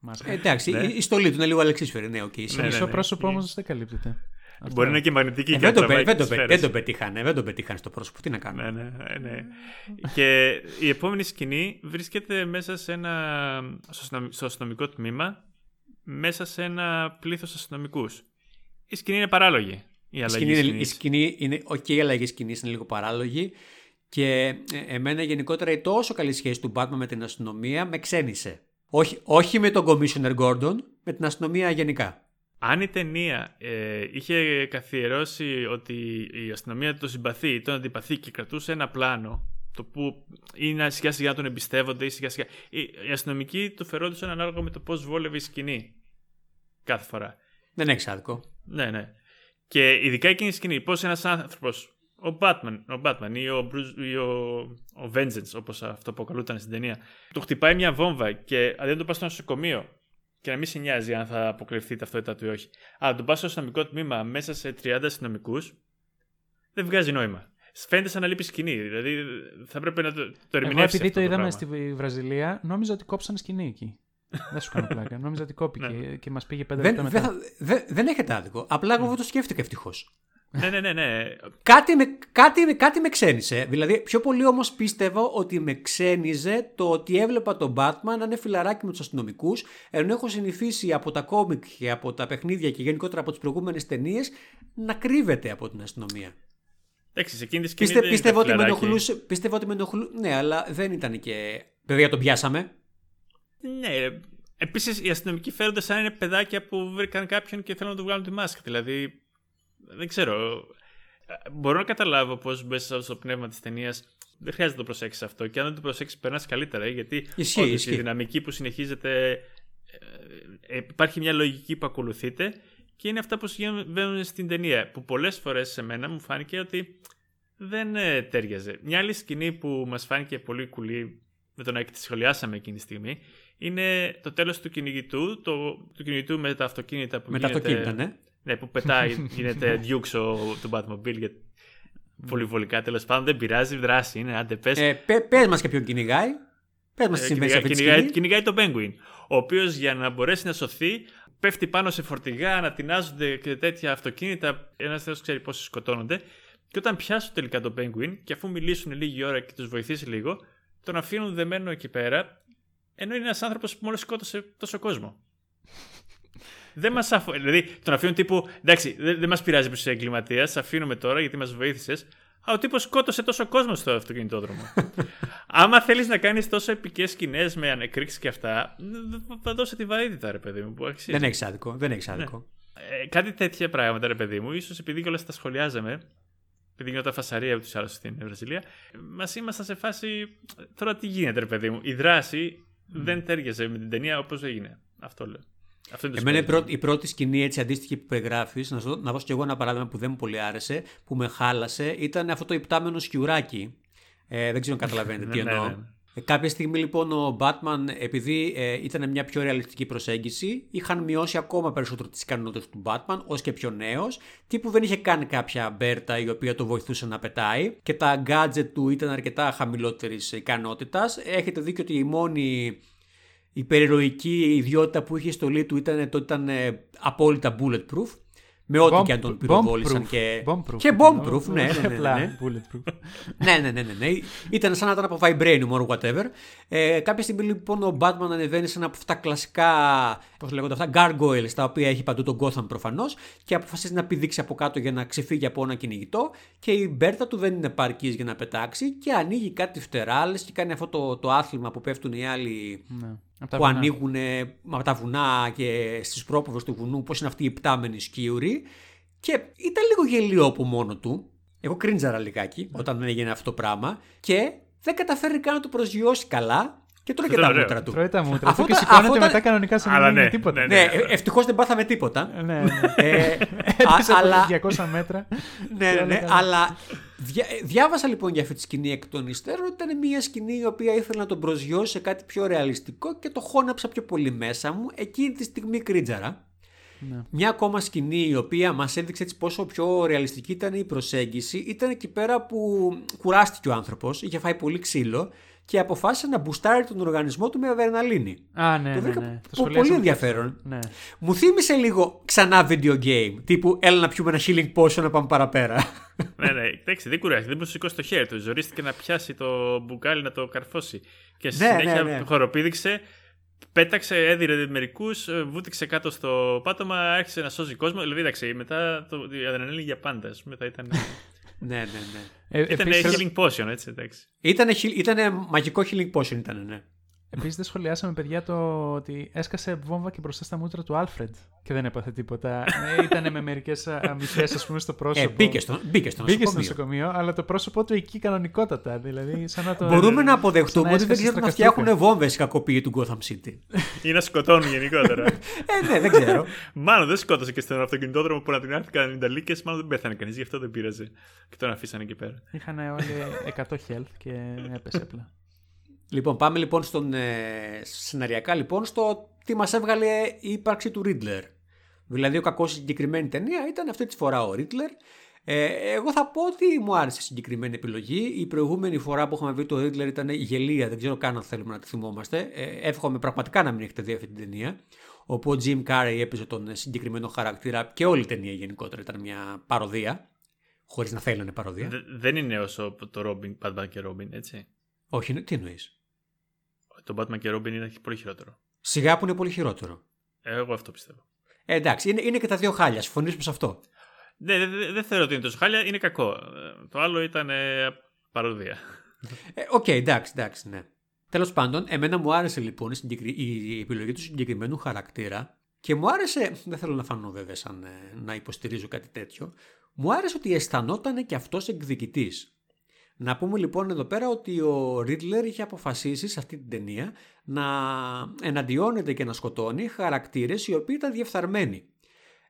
μάσκα. Ε, εντάξει, Ναι. η, η στολή του είναι λίγο αλεξίσφαιρη, ναι, οκ. Ναι, Το ναι, μισό ναι. πρόσωπο όμως δεν καλύπτεται. Αυτό. Μπορεί να είναι και μαγνητική Ε, και δεν, το, τραβάει πε- δεν, τις το, πε- σφαίρες. δεν το πετύχανε, δεν το πετύχανε στο πρόσωπο. Τι να κάνουμε. Ναι, ναι, ναι, ναι. και η επόμενη σκηνή βρίσκεται μέσα σε ένα στο αστυνομ- στο αστυνομικό τμήμα μέσα σε ένα πλήθος αστυνομικούς. Η σκηνή είναι παράλογη. Η Η αλλαγή σκηνή, είναι, η σκηνής. σκηνή είναι, οκ, η αλλαγή σκηνής είναι λίγο παράλογη. Και ε, εμένα γενικότερα η τόσο καλή σχέση του Batman με την αστυνομία με ξένισε. Όχι, όχι με τον Commissioner Gordon, με την αστυνομία γενικά. Αν η ταινία ε, είχε καθιερώσει ότι η αστυνομία το συμπαθεί ή τον αντιπαθεί και κρατούσε ένα πλάνο το που είναι σιγά σιγά τον εμπιστεύονται ή σιγά σιγά. Οι, οι αστυνομικοί του φερόντουσαν ανάλογα με το πώς βόλευε η σκηνή. Κάθε φορά. Δεν έχει άδικο. Ναι, ναι. Και ειδικά εκείνη η σκηνή, πώς ένας άνθρωπος, ο Batman, ο Batman ή ο, Bruce, ή ο, ο Vengeance, όπως αυτό αποκαλούταν στην ταινία, του χτυπάει μια βόμβα και αντί να το πας στο νοσοκομείο και να μην σε νοιάζει αν θα αποκλειφθεί η ταυτότητά του ή όχι, αλλά να τον πας στο αστυνομικό τμήμα μέσα σε 30 αστυνομικούς, δεν βγάζει νόημα. Φαίνεται σαν να λείπει σκηνή. Δηλαδή θα πρέπει να το, το Εγώ ερμηνεύσει. επειδή αυτό το είδαμε πράγμα. στη Βραζιλία, νόμιζα ότι κόψαν σκηνή εκεί. Δεν σου κάνω πλάκα. Νόμιζα ότι κόπηκε Ναι. και μας πήγε πέντε λεπτά Δεν, μετά. δεν, θα- δεν, δεν έχετε άδικο. Απλά εγώ δεν το σκέφτηκα ευτυχώς. ναι, ναι, ναι, ναι. Κάτι με, κάτι, με- κάτι με ξένησε. Δηλαδή, πιο πολύ όμως πίστευα ότι με ξένιζε το ότι έβλεπα τον Batman να είναι φιλαράκι με τους αστυνομικούς, ενώ έχω συνηθίσει από τα κόμικ και από τα παιχνίδια και γενικότερα από τις προηγούμενες ταινίες να κρύβεται από την αστυνομία. Εντάξει, σε εκείνη τη σκηνή. Πίστε, δεν πίστευα, ήταν ότι με φιλαράκι. ενοχλούσε, πίστευα ότι με ενοχλούσε. Ναι, αλλά δεν ήταν και. Παιδιά, τον πιάσαμε. Ναι. Επίσης, οι αστυνομικοί φέρονται σαν είναι παιδάκια που βρήκαν κάποιον και θέλουν να του βγάλουν τη μάσκα. Δηλαδή, δεν ξέρω. Μπορώ να καταλάβω πώς μέσα στο πνεύμα της ταινίας δεν χρειάζεται να το προσέξεις αυτό. Και αν δεν το προσέξεις, περνάς καλύτερα. Γιατί Ισχύει, όντως, ισχύει. η δυναμική που συνεχίζεται. ε, ε, υπάρχει μια λογική που ακολουθείται και είναι αυτά που συμβαίνουν στην ταινία. Που πολλές φορές σε μένα μου φάνηκε ότι δεν ε, τέριαζε. Μια άλλη σκηνή που μας φάνηκε πολύ κουλή με το να τη σχολιάσαμε εκείνη τη στιγμή είναι το τέλος του κυνηγητού, το, του κυνηγητού με τα αυτοκίνητα που Με τα γίνεται, αυτοκίνητα, ναι. ναι, που πετάει, γίνεται Dukes ο, του Batmobile για πολυβολικά τέλος πάντων, δεν πειράζει, δράση είναι, άντε πες. Ε, πε, πες μας και ποιον κυνηγάει. Πες μας τι Ε, συμβαίνει σε κυνηγάει, αυτής της κυνηγάει, σκηνής. κυνηγάει τον Penguin, ο οποίος για να μπορέσει να σωθεί πέφτει πάνω σε φορτηγά, ανατινάζονται και τέτοια αυτοκίνητα, ένας θεός ξέρει πόσοι σκοτώνονται και όταν πιάσουν τελικά τον Penguin και αφού μιλήσουν λίγη ώρα και τους βοηθήσει λίγο, τον αφήνουν δεμένο εκεί πέρα, ενώ είναι ένας άνθρωπος που μόλις σκότωσε τόσο κόσμο. Δεν μας αφορά. Δηλαδή, τον αφήνουν τύπου. Εντάξει, δεν, δεν μας πειράζει που είσαι εγκληματίας, σε αφήνουμε τώρα γιατί μας βοήθησες. Α, ο τύπος σκότωσε τόσο κόσμο στο αυτοκινητόδρομο. Άμα θέλεις να κάνεις τόσο επικές σκηνές με ανεκρήξεις και αυτά, δ- θα δώσει τη βαρύτητα, ρε παιδί μου, που αξίζει. Δεν έχεις άδικο. Δεν έχεις άδικο. Ε, κάτι τέτοια πράγματα, ρε παιδί μου, ίσως επειδή κιόλας τα σχολιάζαμε, επειδή γινόταν φασαρία τους άλλους στην Βραζιλία, μας ήμασταν σε φάση. Τώρα τι γίνεται, ρε παιδί μου. Η δράση δεν τέριαζε με την ταινία όπως έγινε. Αυτό λέω. Αυτό είναι το Εμένα η σημαντικό. πρώτη, η πρώτη σκηνή έτσι αντίστοιχη που περιγράφεις, να, σου δω- να δώσω κι εγώ ένα παράδειγμα που δεν μου πολύ άρεσε, που με χάλασε, ήταν αυτό το υπτάμενο σκιουράκι. Ε, δεν ξέρω αν καταλαβαίνετε τι Ναι, εννοώ. ναι, ναι. Ε, κάποια στιγμή λοιπόν ο Batman, επειδή ε, ήταν μια πιο ρεαλιστική προσέγγιση, είχαν μειώσει ακόμα περισσότερο τις ικανότητες του Batman, ως και πιο νέος, τύπου δεν είχε καν κάποια μπέρτα η οποία το βοηθούσε να πετάει και τα gadget του ήταν αρκετά χαμηλότερης ικανότητας. Έχετε δίκιο ότι η μόνη υπερηρωική ιδιότητα που είχε η στολή του ήταν ότι ήταν ε, απόλυτα bulletproof. Με ό,τι Bomb- και αν τον πυροβόλησαν. bombproof. Και, Bombproof. και bombproof, ναι, ναι, ναι, ναι, Απλά ναι. bulletproof. ναι, ναι, ναι, ναι, ναι. Ήταν σαν να ήταν από Vibranium or whatever. Ε, κάποια στιγμή λοιπόν ο Batman ανεβαίνει σε ένα από αυτά κλασικά, πώς λέγονται αυτά, gargoyles, τα οποία έχει παντού τον Gotham προφανώς και αποφασίζει να πηδήξει από κάτω για να ξεφύγει από ένα κυνηγητό και η Μπέρτα του δεν είναι παρκής για να πετάξει και ανοίγει κάτι φτεράλες και κάνει αυτό το, το άθλημα που πέφτουν οι άλλοι Ναι. Απ' τα που βουνά. ανοίγουν από τα βουνά και στις πρόποδες του βουνού, πώς είναι αυτοί οι πτάμενοι σκίουροι. Και ήταν λίγο γελίο από μόνο του. Εγώ κρίντζαρα λιγάκι όταν έγινε αυτό το πράγμα. Και δεν καταφέρει καν να το προσγειώσει καλά και τρώγε Αυτό τα είναι μούτρα του. Τρώει τα μούτρα Αυτό του και τα- σηκώνεται αυτό τα- μετά κανονικά σαν να Αλλά μην είναι ναι, τίποτα. ναι, Ναι, ευτυχώς δεν πάθαμε τίποτα. Ναι, ναι. ε, Έπεσε α- από αλλά 200 μέτρα. ναι, ναι, όλα ναι, καλά. αλλά δια, διάβασα λοιπόν για αυτή τη σκηνή εκ των υστέρων. Ήταν μια σκηνή η οποία ήθελα να τον προσγειώσει σε κάτι πιο ρεαλιστικό και το χώναψα πιο πολύ μέσα μου. Εκείνη τη στιγμή κρίτζαρα. Ναι. Μια ακόμα σκηνή η οποία μας έδειξε έτσι πόσο πιο ρεαλιστική ήταν η προσέγγιση ήταν εκεί πέρα που κουράστηκε ο άνθρωπος, είχε φάει πολύ ξύλο και αποφάσισε να μπουστάρει τον οργανισμό του με αδερναλίνη. Α, ναι, Το ναι, βρήκα ναι. πο- Το πολύ σχολιάσαμε ενδιαφέρον. Ναι. Μου θύμισε λίγο ξανά video game, τύπου έλα να πιούμε ένα healing potion να πάμε παραπέρα. ναι, ναι, εντάξει, δεν κουράστηκε, δεν μπορούσε να σηκώσει το χέρι του. Ζορίστηκε να πιάσει το μπουκάλι να το καρφώσει. Και στη Ναι, συνέχεια ναι, ναι. χοροπήδηξε, πέταξε, έδιρε μερικούς, βούτυξε κάτω στο πάτωμα, άρχισε να σώζει κόσμο. Δηλαδή, εντάξει, μετά το, η αδρεναλίνη για πάντα. ας πούμε, Μετά ήταν, ναι, ναι, ναι. Ε, ήταν επίσης- healing potion, έτσι, εντάξει. Ήτανε, χι- ήτανε μαγικό healing potion ήταν, ναι. Επίσης, δεν σχολιάσαμε, παιδιά, το ότι έσκασε βόμβα και μπροστά στα μούτρα του Άλφρεντ και δεν έπαθε τίποτα. ναι, ήταν με μερικές αμυθιέ, ας πούμε, στο πρόσωπο. Ε, μπήκε στο, μπήκε στο Μπήκε στο νοσοκομείο. νοσοκομείο, αλλά το πρόσωπό του εκεί κανονικότατα. Δηλαδή, σαν να το. Μπορούμε να σαν αποδεχτούμε να ότι δεν έσκασε ξέρουν να στρακαστούκα. φτιάχνουν βόμβες οι κακοποιοί του Gotham City. Ή να σκοτώνουν γενικότερα. ε, ναι, δεν ξέρω. μάλλον δεν σκότωσε και στον αυτοκινητόδρομο που ανατινάχθηκαν 90 λύκε, μάλλον δεν πέθανε κανείς, γι' αυτό δεν πείραζε. Και τον αφήσανε εκεί πέρα. Είχαν όλοι 100 health και έπεσε απλά. Λοιπόν, πάμε λοιπόν στον, ε, σεναριακά λοιπόν στο τι μας έβγαλε η ύπαρξη του Riddler. Δηλαδή ο κακός στη συγκεκριμένη ταινία ήταν αυτή τη φορά ο Riddler. Ε, εγώ θα πω ότι μου άρεσε η συγκεκριμένη επιλογή. Η προηγούμενη φορά που είχαμε βρει το Riddler ήταν γελία, δεν ξέρω καν αν θέλουμε να τη θυμόμαστε. Ε, εύχομαι πραγματικά να μην έχετε δει αυτή την ταινία. Όπου ο Jim Carrey έπαιζε τον ε, συγκεκριμένο χαρακτήρα και όλη η ταινία γενικότερα ήταν μια παροδία. Χωρίς να θέλει να είναι παρωδία. Δε- δεν είναι όσο το Robin, Batman και Robin, έτσι. Όχι, τι εννοείς; Το Batman και Robin είναι πολύ χειρότερο. Σιγά που είναι πολύ χειρότερο. Εγώ αυτό πιστεύω. Ε, εντάξει, είναι, είναι και τα δύο χάλια. Συμφωνήσουμε σε αυτό. Ναι, δεν δε, δεν θεωρώ ότι είναι τόσο χάλια, είναι κακό. Ε, Το άλλο ήταν ε, παρωδία. Ε, Οκ, εντάξει, εντάξει, ναι. Τέλος πάντων, εμένα μου άρεσε λοιπόν η, συγκεκρι- η επιλογή του συγκεκριμένου χαρακτήρα και μου άρεσε. Δεν θέλω να φανώ βέβαια σαν ε, να υποστηρίζω κάτι τέτοιο. Μου άρεσε ότι αισθανόταν και αυτός εκδικητής. Να πούμε λοιπόν εδώ πέρα ότι ο Ρίτλερ είχε αποφασίσει σε αυτή την ταινία να εναντιώνεται και να σκοτώνει χαρακτήρες οι οποίοι ήταν διεφθαρμένοι.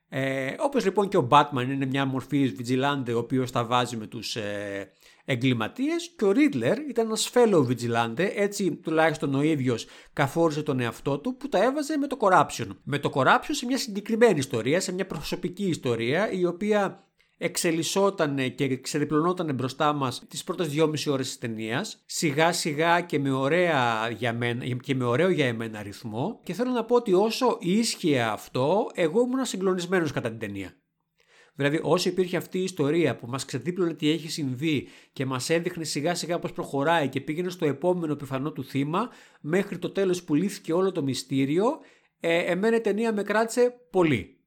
Ε, όπως λοιπόν και ο Batman είναι μια μορφή vigilante ο οποίος τα βάζει με τους ε, εγκληματίες και ο Riddler ήταν ένας fellow vigilante έτσι τουλάχιστον ο ίδιος καθόρισε τον εαυτό του που τα έβαζε με το corruption. Με το corruption σε μια συγκεκριμένη ιστορία, σε μια προσωπική ιστορία η οποία εξελισσόταν και ξεδιπλωνόταν μπροστά μας τις πρώτες δυόμιση ώρες της ταινίας σιγά σιγά και με, ωραία για μένα, και με ωραίο για εμένα ρυθμό και θέλω να πω ότι όσο ίσχυε αυτό εγώ ήμουν συγκλονισμένος κατά την ταινία. Δηλαδή όσο υπήρχε αυτή η ιστορία που μας ξεδίπλωνε τι έχει συμβεί και μας έδειχνε σιγά σιγά πώς προχωράει και πήγαινε στο επόμενο πιθανό του θύμα μέχρι το τέλος που λύθηκε όλο το μυστήριο ε, εμένα η ταινία με κράτησε πολύ.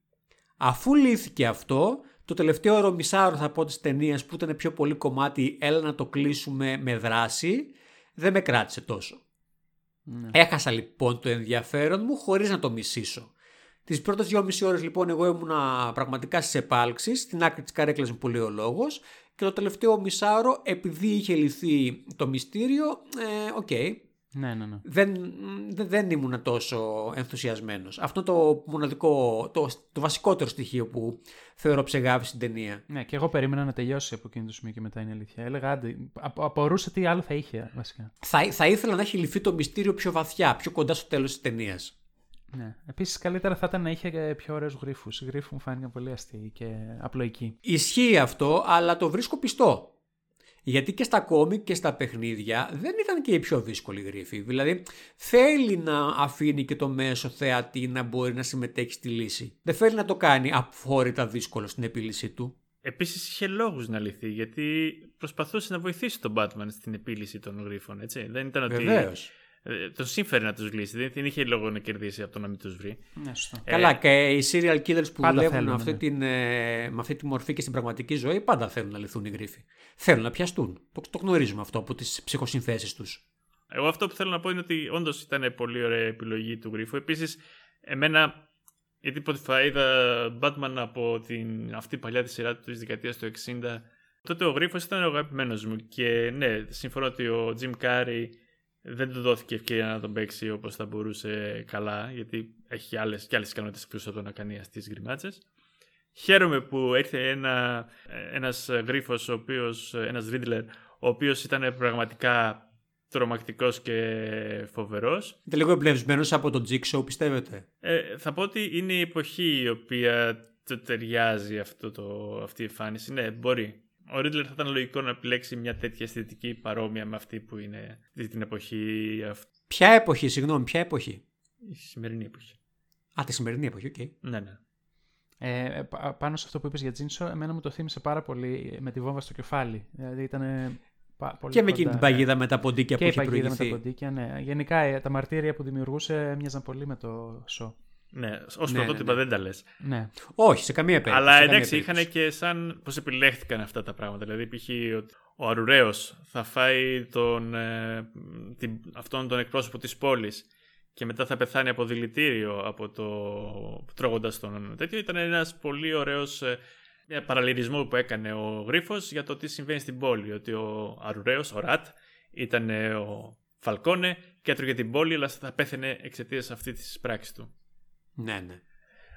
Αφού λύθηκε αυτό, το τελευταίο ωρο μισάωρο θα πω της ταινίας που ήταν πιο πολύ κομμάτι έλα να το κλείσουμε με δράση, δεν με κράτησε τόσο. Ναι. Έχασα λοιπόν το ενδιαφέρον μου χωρίς να το μισήσω. Τις πρώτες δυόμιση ώρες λοιπόν εγώ ήμουνα πραγματικά στις επάλξεις, στην άκρη της καρέκλας μου που λέει ο λόγος. Και το τελευταίο μισάωρο, επειδή είχε λυθεί το μυστήριο, ε, οκ, Ναι, ναι, ναι. δεν, δεν, δεν ήμουν τόσο ενθουσιασμένος. Αυτό το μοναδικό, το, το βασικότερο στοιχείο που θεωρώ ψεγάβει στην ταινία. Ναι, και εγώ περίμενα να τελειώσει από εκείνο το σημείο και μετά είναι αλήθεια. Έλεγα άντε, απο- απορούσα τι άλλο θα είχε βασικά. Θα, θα ήθελα να έχει λυθεί το μυστήριο πιο βαθιά, πιο κοντά στο τέλος της ταινίας. Ναι. Επίσης, καλύτερα θα ήταν να είχε και πιο ωραίους γρήφου. Οι γρήφοι μου φάνηκαν πολύ αστείοι και απλοϊκοί. Ισχύει αυτό, αλλά το βρίσκω πιστό. Γιατί και στα κόμικ και στα παιχνίδια δεν ήταν και η πιο δύσκολη γρίφη. Δηλαδή θέλει να αφήνει και το μέσο θεατή να μπορεί να συμμετέχει στη λύση. Δεν θέλει να το κάνει αφόρητα δύσκολο στην επίλυσή του. Επίσης είχε λόγους να λυθεί γιατί προσπαθούσε να βοηθήσει τον Batman στην επίλυση των γρίφων. Έτσι. Δεν ήταν ότι. Βεβαίως. Ε, τον σύμφερε να τους λύσει. Δεν, δεν είχε λόγο να κερδίσει από το να μην τους βρει. Ναι, σωστό. Ε, Καλά, και οι serial killers που πάντα δουλεύουν θέλουν, με αυτή, ναι. την, ε, με αυτή τη μορφή και στην πραγματική ζωή πάντα θέλουν να λυθούν οι γρίφοι. Θέλουν να πιαστούν. Το, το γνωρίζουμε αυτό από τις ψυχοσυνθέσεις τους. Εγώ αυτό που θέλω να πω είναι ότι όντως ήταν πολύ ωραία επιλογή του γρίφου. Επίσης, εμένα, γιατί πρώτη φορά είδα Batman από την, αυτή η παλιά τη σειρά της δεκαετίας του 60, τότε ο γρίφος ήταν ο αγαπημένος μου. Και ναι, συμφωνώ ότι ο Jim Carrey δεν του δόθηκε ευκαιρία να τον παίξει όπως θα μπορούσε καλά, γιατί έχει άλλες, και άλλες ικανότητες εκτός από το να κάνει αστείς γκριμάτσες. Χαίρομαι που ήρθε ένα, ένας γρίφος, ο οποίος, ένας Riddler, ο οποίος ήταν πραγματικά τρομακτικός και φοβερός. Ήταν λίγο εμπνευσμένος από τον Jigsaw, πιστεύετε; Ε, θα πω ότι είναι η εποχή η οποία το ταιριάζει αυτό το, αυτή η εμφάνιση. Ναι, μπορεί. Ο Ρίντλερ θα ήταν λογικό να επιλέξει μια τέτοια αισθητική παρόμοια με αυτή που είναι την εποχή αυτή. Ποια εποχή, συγγνώμη, ποια εποχή; Η σημερινή εποχή. Α, τη σημερινή εποχή, οκ. Ναι, ναι. Ε, πα- πάνω σε αυτό που είπες για Jigsaw, εμένα μου το θύμισε πάρα πολύ με τη βόμβα στο κεφάλι. Δηλαδή ήταν πολύ Και με κοντά. εκείνη την παγίδα με τα ποντίκια Και που η έχει παγίδα με τα προηγηθεί. ποντίκια, ναι. Γενικά ε, τα μαρτύρια που δημιουργούσε μοιάζαν πολύ με το σο. Ναι, ως Ναι, πρωτότυπα ναι, ναι. δεν τα λες. Ναι. Όχι, σε καμία περίπτωση. Αλλά σε καμία εντάξει, είχαν περίπτωση. και σαν πώς επιλέχθηκαν αυτά τα πράγματα. Δηλαδή, π.χ. ο, ο Αρουραίος θα φάει τον, ε, την, αυτόν τον εκπρόσωπο της πόλης και μετά θα πεθάνει από δηλητήριο από το τρώγοντας τον τέτοιο. Ήταν ένας πολύ ωραίος ε, ένα παραλληλισμό που έκανε ο Γρίφος για το τι συμβαίνει στην πόλη. Ότι ο Αρουραίος, ο Ρατ, ήταν ε, ο Φαλκόνε και έτρωγε την πόλη, αλλά θα πέθαινε εξαιτίας αυτής της πράξης του. Ναι, ναι.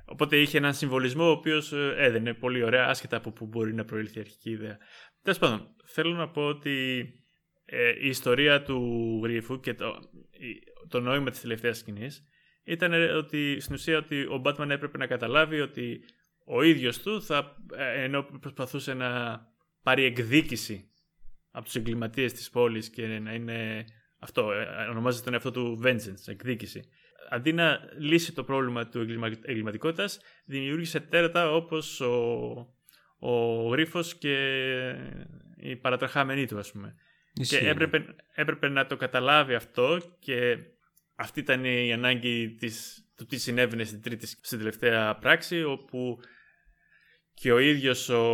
Οπότε είχε έναν συμβολισμό ο οποίος έδαινε πολύ ωραία, άσχετα από πού μπορεί να προήλθε η αρχική ιδέα. Τέλος πάντων, θέλω να πω ότι ε, η ιστορία του γρίφου και το, η- το νόημα της τελευταίας σκηνής ήταν ε, ότι στην ουσία ότι ο Batman έπρεπε να καταλάβει ότι ο ίδιος του θα, ε, ενώ προσπαθούσε να πάρει εκδίκηση από τους εγκληματίες της πόλης και να είναι αυτό, ε, ονομάζεται τον εαυτό του vengeance, εκδίκηση. Αντί να λύσει το πρόβλημα του εγκλημα- εγκληματικότητας, δημιούργησε τέρατα όπως ο, ο γρίφος και οι παρατραχάμενοι του, ας πούμε. Ισχύει, Και ναι. έπρεπε, έπρεπε να το καταλάβει αυτό και αυτή ήταν η ανάγκη της, του τι συνέβαινε στην, τρίτη, στην τελευταία πράξη όπου και ο ίδιος ο,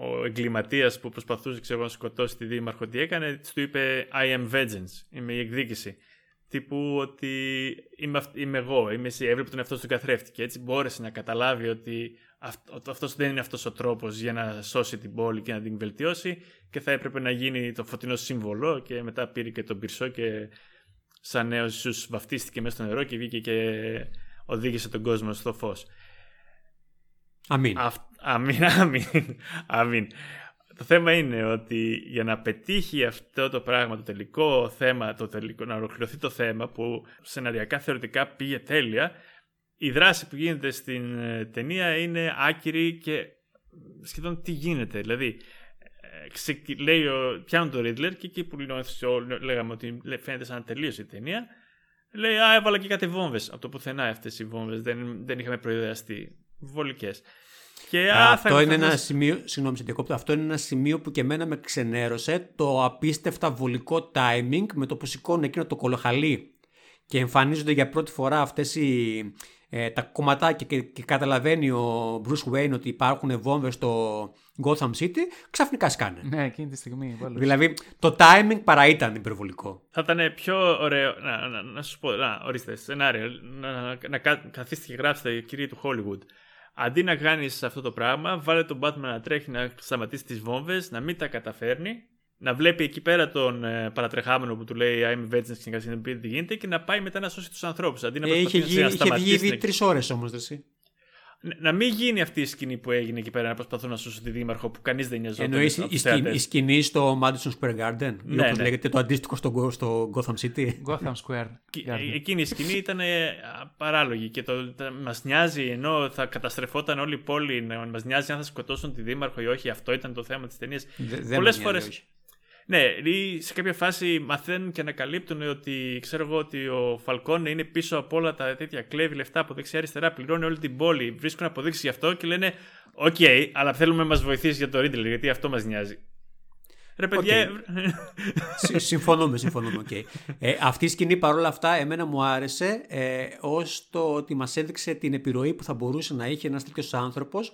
ο εγκληματίας που προσπαθούσε ξέρω, εγώ, να σκοτώσει τη δήμαρχο τι έκανε, της του είπε I am vengeance, είμαι η εκδίκηση. Τύπου ότι είμαι, αυ- είμαι εγώ, είμαι εσύ, έβλεπε τον εαυτό του καθρέφτη και έτσι μπόρεσε να καταλάβει ότι αυτό, αυτός δεν είναι αυτός ο τρόπος για να σώσει την πόλη και να την βελτιώσει και θα έπρεπε να γίνει το φωτεινό σύμβολο και μετά πήρε και τον πυρσό και σαν νέος Ιησούς βαφτίστηκε μέσα στο νερό και βγήκε και οδήγησε τον κόσμο στο φως. Αμήν. Αυ... Αμήν, αμήν, αμήν. Το θέμα είναι ότι για να πετύχει αυτό το πράγμα, το τελικό θέμα, το τελικό, να ολοκληρωθεί το θέμα που σεναριακά θεωρητικά πήγε τέλεια, η δράση που γίνεται στην ε, ταινία είναι άκυρη και σχεδόν τι γίνεται. Δηλαδή, ε, ξεκι- λέει ο, πιάνουν το Riddler και εκεί που λέ- λέγαμε ότι λέ- φαίνεται σαν να τελείωσε η ταινία, λέει Α, έβαλα και κάτι βόμβες. Από το πουθενά αυτές οι βόμβες. Δεν, δεν είχαμε προειδεαστεί. Βολικές. Και α, αυτό θα- είναι θα- ένα σημείο, συγγνώμη σε διακόπτω, αυτό είναι ένα σημείο που και εμένα με ξενέρωσε το απίστευτα βολικό timing με το που σηκώνουν εκείνο το κολοχαλί και εμφανίζονται για πρώτη φορά αυτές οι, ε, τα κομματάκια και, και καταλαβαίνει ο Bruce Wayne ότι υπάρχουν βόμβες στο Gotham City, ξαφνικά σκάνε. Ναι, εκείνη τη στιγμή. όλος. Δηλαδή το timing παρά ήταν υπερβολικό. Θα ήταν πιο ωραίο. Να, να, να σου πω, να, ορίστε, σενάριο. Να, να, να κα- καθίστε και γράψετε, κύριε του Hollywood. Αντί να κάνεις αυτό το πράγμα, βάλε τον Batman να τρέχει να σταματήσει τις βόμβες, να μην τα καταφέρνει, να βλέπει εκεί πέρα τον ε, παρατρεχάμενο που του λέει I'm vengeance και να συνειδητοποιεί τι γίνεται και να πάει μετά να σώσει τους ανθρώπους. Αντί να Ε, είχε, προσπαθήσει βγει, να είχε σταματήσει. βγει ήδη την- τρεις ώρες όμως, εσύ. Να μην γίνει αυτή η σκηνή που έγινε εκεί πέρα να προσπαθούν να σώσουν τη δήμαρχο που κανείς δεν νοιαζόταν. Εννοείς από η, τους σκηνή, η θεατές. σκηνή στο Madison Square Garden. ή Ναι, όπως ναι. λέγεται το αντίστοιχο στο, στο Gotham City. Gotham Square. Και- Garden. Εκείνη η σκηνή ήταν ε, παράλογη και το, τα- μας νοιάζει ενώ θα καταστρεφόταν όλη η πόλη, να μας νοιάζει αν θα σκοτώσουν τη δήμαρχο ή όχι. Αυτό ήταν το θέμα της ταινίας. Δε- δεν Ναι, ή σε κάποια φάση μαθαίνουν και ανακαλύπτουν ότι ξέρω εγώ ότι ο Φαλκόνε είναι πίσω από όλα τα τέτοια κλέβει λεφτά από δεξιά-αριστερά, πληρώνει όλη την πόλη, βρίσκουν αποδείξεις γι' αυτό και λένε Οκ, αλλά θέλουμε να μας βοηθήσει για το Ρίντλερ γιατί αυτό μας νοιάζει. Ρε παιδιά. Συ- συμφωνούμε, συμφωνούμε. οκ. Ε, αυτή η σκηνή παρόλα αυτά εμένα μου άρεσε ε, ως το ότι μας έδειξε την επιρροή που θα μπορούσε να είχε ένας τέτοιος άνθρωπος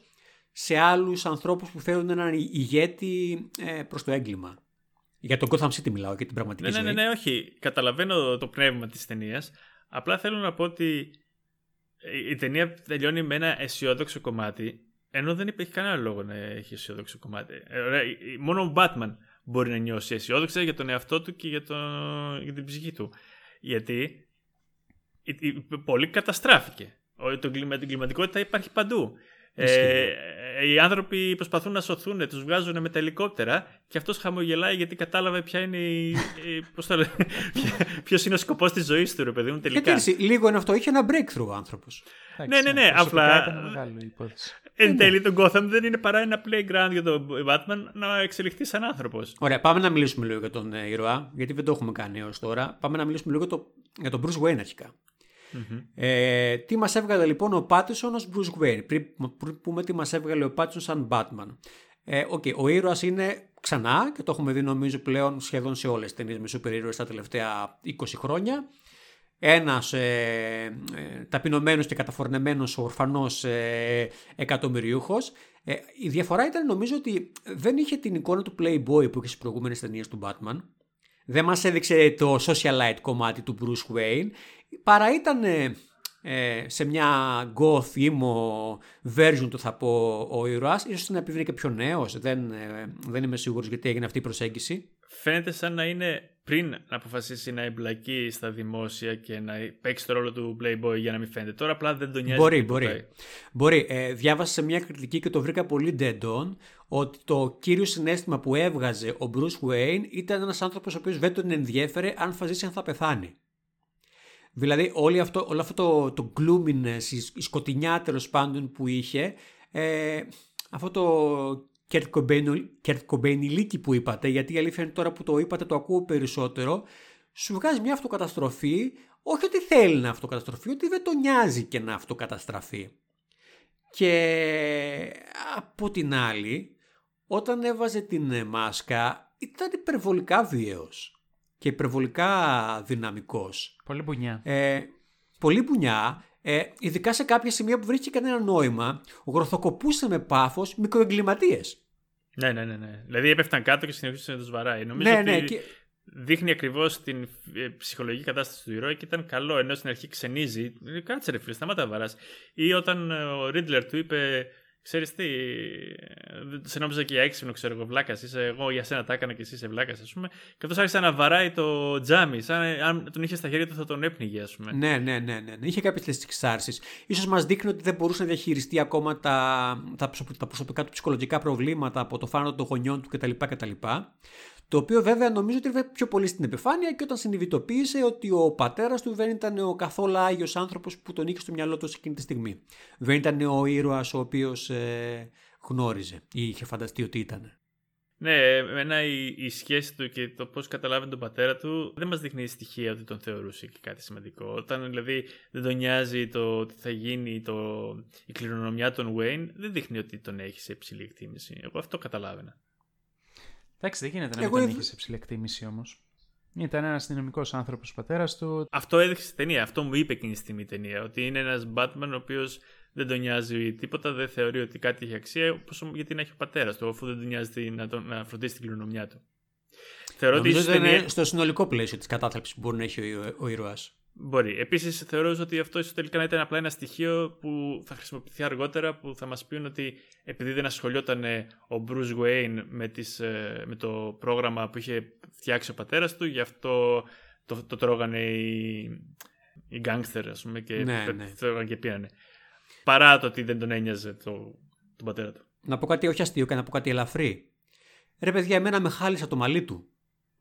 σε άλλους ανθρώπους που φέρουν έναν η- ηγέτη ε, προς το έγκλημα. Για τον Gotham City μιλάω και την πραγματική ναι, ναι, ζωή. ναι, ναι, όχι. Καταλαβαίνω το πνεύμα της ταινίας. Απλά θέλω να πω ότι η ταινία τελειώνει με ένα αισιόδοξο κομμάτι, ενώ δεν υπάρχει κανένα λόγο να έχει αισιόδοξο κομμάτι. Ε, ωραία, η- η- μόνο ο Batman μπορεί να νιώσει αισιόδοξα για τον εαυτό του και για, το, για την ψυχή του. Γιατί η, η, η πόλη καταστράφηκε. Ο, το, κλιμα- την κλιματικότητα υπάρχει παντού. Ε, οι άνθρωποι προσπαθούν να σωθούν, τους βγάζουν με τα ελικόπτερα και αυτός χαμογελάει γιατί κατάλαβε ποια είναι η, η- πώς το λένε, ποια- ποιος είναι ο σκοπός της ζωής του ρε παιδί μου Γιατί τελικά. έτσι, λίγο είναι αυτό, είχε ένα breakthrough ο άνθρωπος. Εντάξει, ναι, ναι, ναι, προσωπικά απλά- Ήταν μεγάλη υπόθεση. Εν τέλει το Gotham δεν είναι παρά ένα playground για τον Batman να εξελιχθεί σαν άνθρωπος. Ωραία, πάμε να μιλήσουμε λίγο για τον ε, ήρωα, γιατί δεν το έχουμε κάνει έως τώρα. Πάμε να μιλήσουμε λίγο για, το, για τον Bruce Wayne αρχικά. Ε, τι μας έβγαλε λοιπόν ο Πάτισον ως Bruce Wayne, πριν, πριν πούμε τι μας έβγαλε ο Πάτισον σαν Batman. Ε, okay, ο ήρωας είναι ξανά και το έχουμε δει νομίζω πλέον σχεδόν σε όλες τις ταινίες με σούπερ ήρωες τα τελευταία 20 χρόνια. Ένας ε, ε, ταπεινωμένος και καταφορνεμένος ορφανός ε, εκατομμυριούχος. Ε, η διαφορά ήταν νομίζω ότι δεν είχε την εικόνα του Playboy που είχε στις προηγούμενες ταινίες του Batman. Δεν μας έδειξε το socialite κομμάτι του Bruce Wayne. Παρά ήταν ε, ε, σε μια goth emo version του θα πω ο ήρωας. Ίσως είναι επειδή είναι και πιο νέος. Δεν, ε, δεν είμαι σίγουρος γιατί έγινε αυτή η προσέγγιση. Φαίνεται σαν να είναι πριν να αποφασίσει να εμπλακεί στα δημόσια και να παίξει το ρόλο του Playboy για να μην φαίνεται. Τώρα απλά δεν τον νοιάζει. Μπορεί, τίποτα. μπορεί. Μπορεί. Ε, διάβασα σε μια κριτική και το βρήκα πολύ dead on ότι το κύριο συνέστημα που έβγαζε ο Bruce Wayne ήταν ένας άνθρωπος ο οποίος δεν τον ενδιέφερε αν θα ζήσει αν θα πεθάνει. Δηλαδή όλη αυτό, όλο αυτό το, το gloominess, η, η σκοτεινιά τέλος πάντων που είχε, ε, αυτό το Kurt Cobain- Kurt Cobainιλίκι που είπατε, γιατί η αλήθεια είναι τώρα που το είπατε το ακούω περισσότερο, σου βγάζει μια αυτοκαταστροφή, όχι ότι θέλει να αυτοκαταστροφεί, ότι δεν τον νοιάζει και να αυτοκαταστραφεί. Και από την άλλη, όταν έβαζε την ε, μάσκα, ήταν υπερβολικά βίαιος και υπερβολικά δυναμικός. Πολύ μπουνιά. Ε, πολύ μπουνιά, ε, ειδικά σε κάποια σημεία που βρίσκει κανένα νόημα, γροθοκοπούσε με πάθος μικροεγκληματίες. Ναι, ναι, ναι, ναι. Δηλαδή έπεφταν κάτω και συνεχίσαν να τους βαράει. Νομίζω Ναι, ότι ναι, και- δείχνει ακριβώς την ε, ψυχολογική κατάσταση του ήρωα και ήταν καλό. Ενώ στην αρχή ξενίζει. Ε, Κάτσε ρε φίλε, σταμάτα να βαράς. Ή όταν ε, ο Ρίτλερ του είπε. Ξέρεις τι, ε, δεν σε νόμιζα και για έξυπνο, ξέρω εγώ, βλάκας είσαι. Εγώ για σένα τα έκανα και εσύ είσαι βλάκας, ας πούμε. Και αυτός άρχισε να βαράει το τζάμι, σαν ε, αν τον είχε στα χέρια του θα τον έπνιγε, ας πούμε. Ναι, ναι, ναι, ναι. ναι. Είχε κάποιες τέτοιες εξάρσεις. σω μας δείχνει ότι δεν μπορούσε να διαχειριστεί ακόμα τα, τα, προσωπ- τα προσωπικά του ψυχολογικά προβλήματα από το θάνατο των γονιών του κτλ. κτλ. Το οποίο βέβαια νομίζω ότι ήρθε πιο πολύ στην επιφάνεια και όταν συνειδητοποίησε ότι ο πατέρας του δεν ήταν ο καθόλου άγιος άνθρωπος που τον είχε στο μυαλό του εκείνη τη στιγμή. Δεν ήταν ο ήρωας ο οποίος ε, γνώριζε ή είχε φανταστεί ότι ήταν. Ναι, εμένα η, η σχέση του και το πώς καταλάβαινε τον πατέρα του δεν μας δείχνει στοιχεία ότι τον θεωρούσε και κάτι σημαντικό. Όταν δηλαδή δεν τον νοιάζει το τι θα γίνει το, η κληρονομιά των Wayne, δεν δείχνει ότι τον έχει σε υψηλή εκτίμηση. Εγώ αυτό καταλάβαινα. Εντάξει, δεν γίνεται να Εγώ μην τον είδ- είχες σε ψηλή εκτίμηση όμως. Ήταν ένας δυναμικός άνθρωπος ο πατέρας του. Αυτό έδειξε στην ταινία. Αυτό μου είπε εκείνη τη στιγμή η ταινία. Ότι είναι ένας Batman ο οποίος δεν τον νοιάζει τίποτα, δεν θεωρεί ότι κάτι έχει αξία, πόσο, γιατί να έχει ο πατέρας του, αφού δεν τον νοιάζει τι- να, τον, να φροντίσει την κληρονομιά του. Θεωρώ ότι Νομίζω ίσως ότι ταινία. είναι στο συνολικό πλαίσιο της κατάθλιψης που μπορεί να έχει ο, ο ήρωας. Μπορεί. Επίσης, θεωρώ ότι αυτό ίσως τελικά να ήταν απλά ένα στοιχείο που θα χρησιμοποιηθεί αργότερα που θα μας πούν ότι επειδή δεν ασχολιόταν ε, ο Bruce Wayne με, τις, ε, με το πρόγραμμα που είχε φτιάξει ο πατέρας του, γι' αυτό το, το τρώγανε οι, οι γκάγκστερ, ας πούμε, και Ναι, το ναι. τρώγανε και πήρανε. παρά το ότι δεν τον ένοιαζε το, τον πατέρα του. Να πω κάτι όχι αστείο και να πω κάτι ελαφρύ. Ρε παιδιά, εμένα με χάλισε το μαλλί του.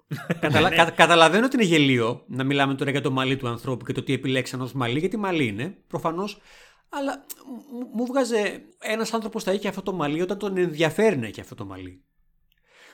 Καταλα... κα... Καταλαβαίνω ότι είναι γελίο να μιλάμε τώρα για το μαλλί του ανθρώπου και το τι επιλέξαν ως μαλλί, γιατί μαλλί είναι, προφανώς. Αλλά μου- μου βγάζε ένας άνθρωπος θα είχε αυτό το μαλλί όταν τον ενδιαφέρει να έχει αυτό το μαλλί.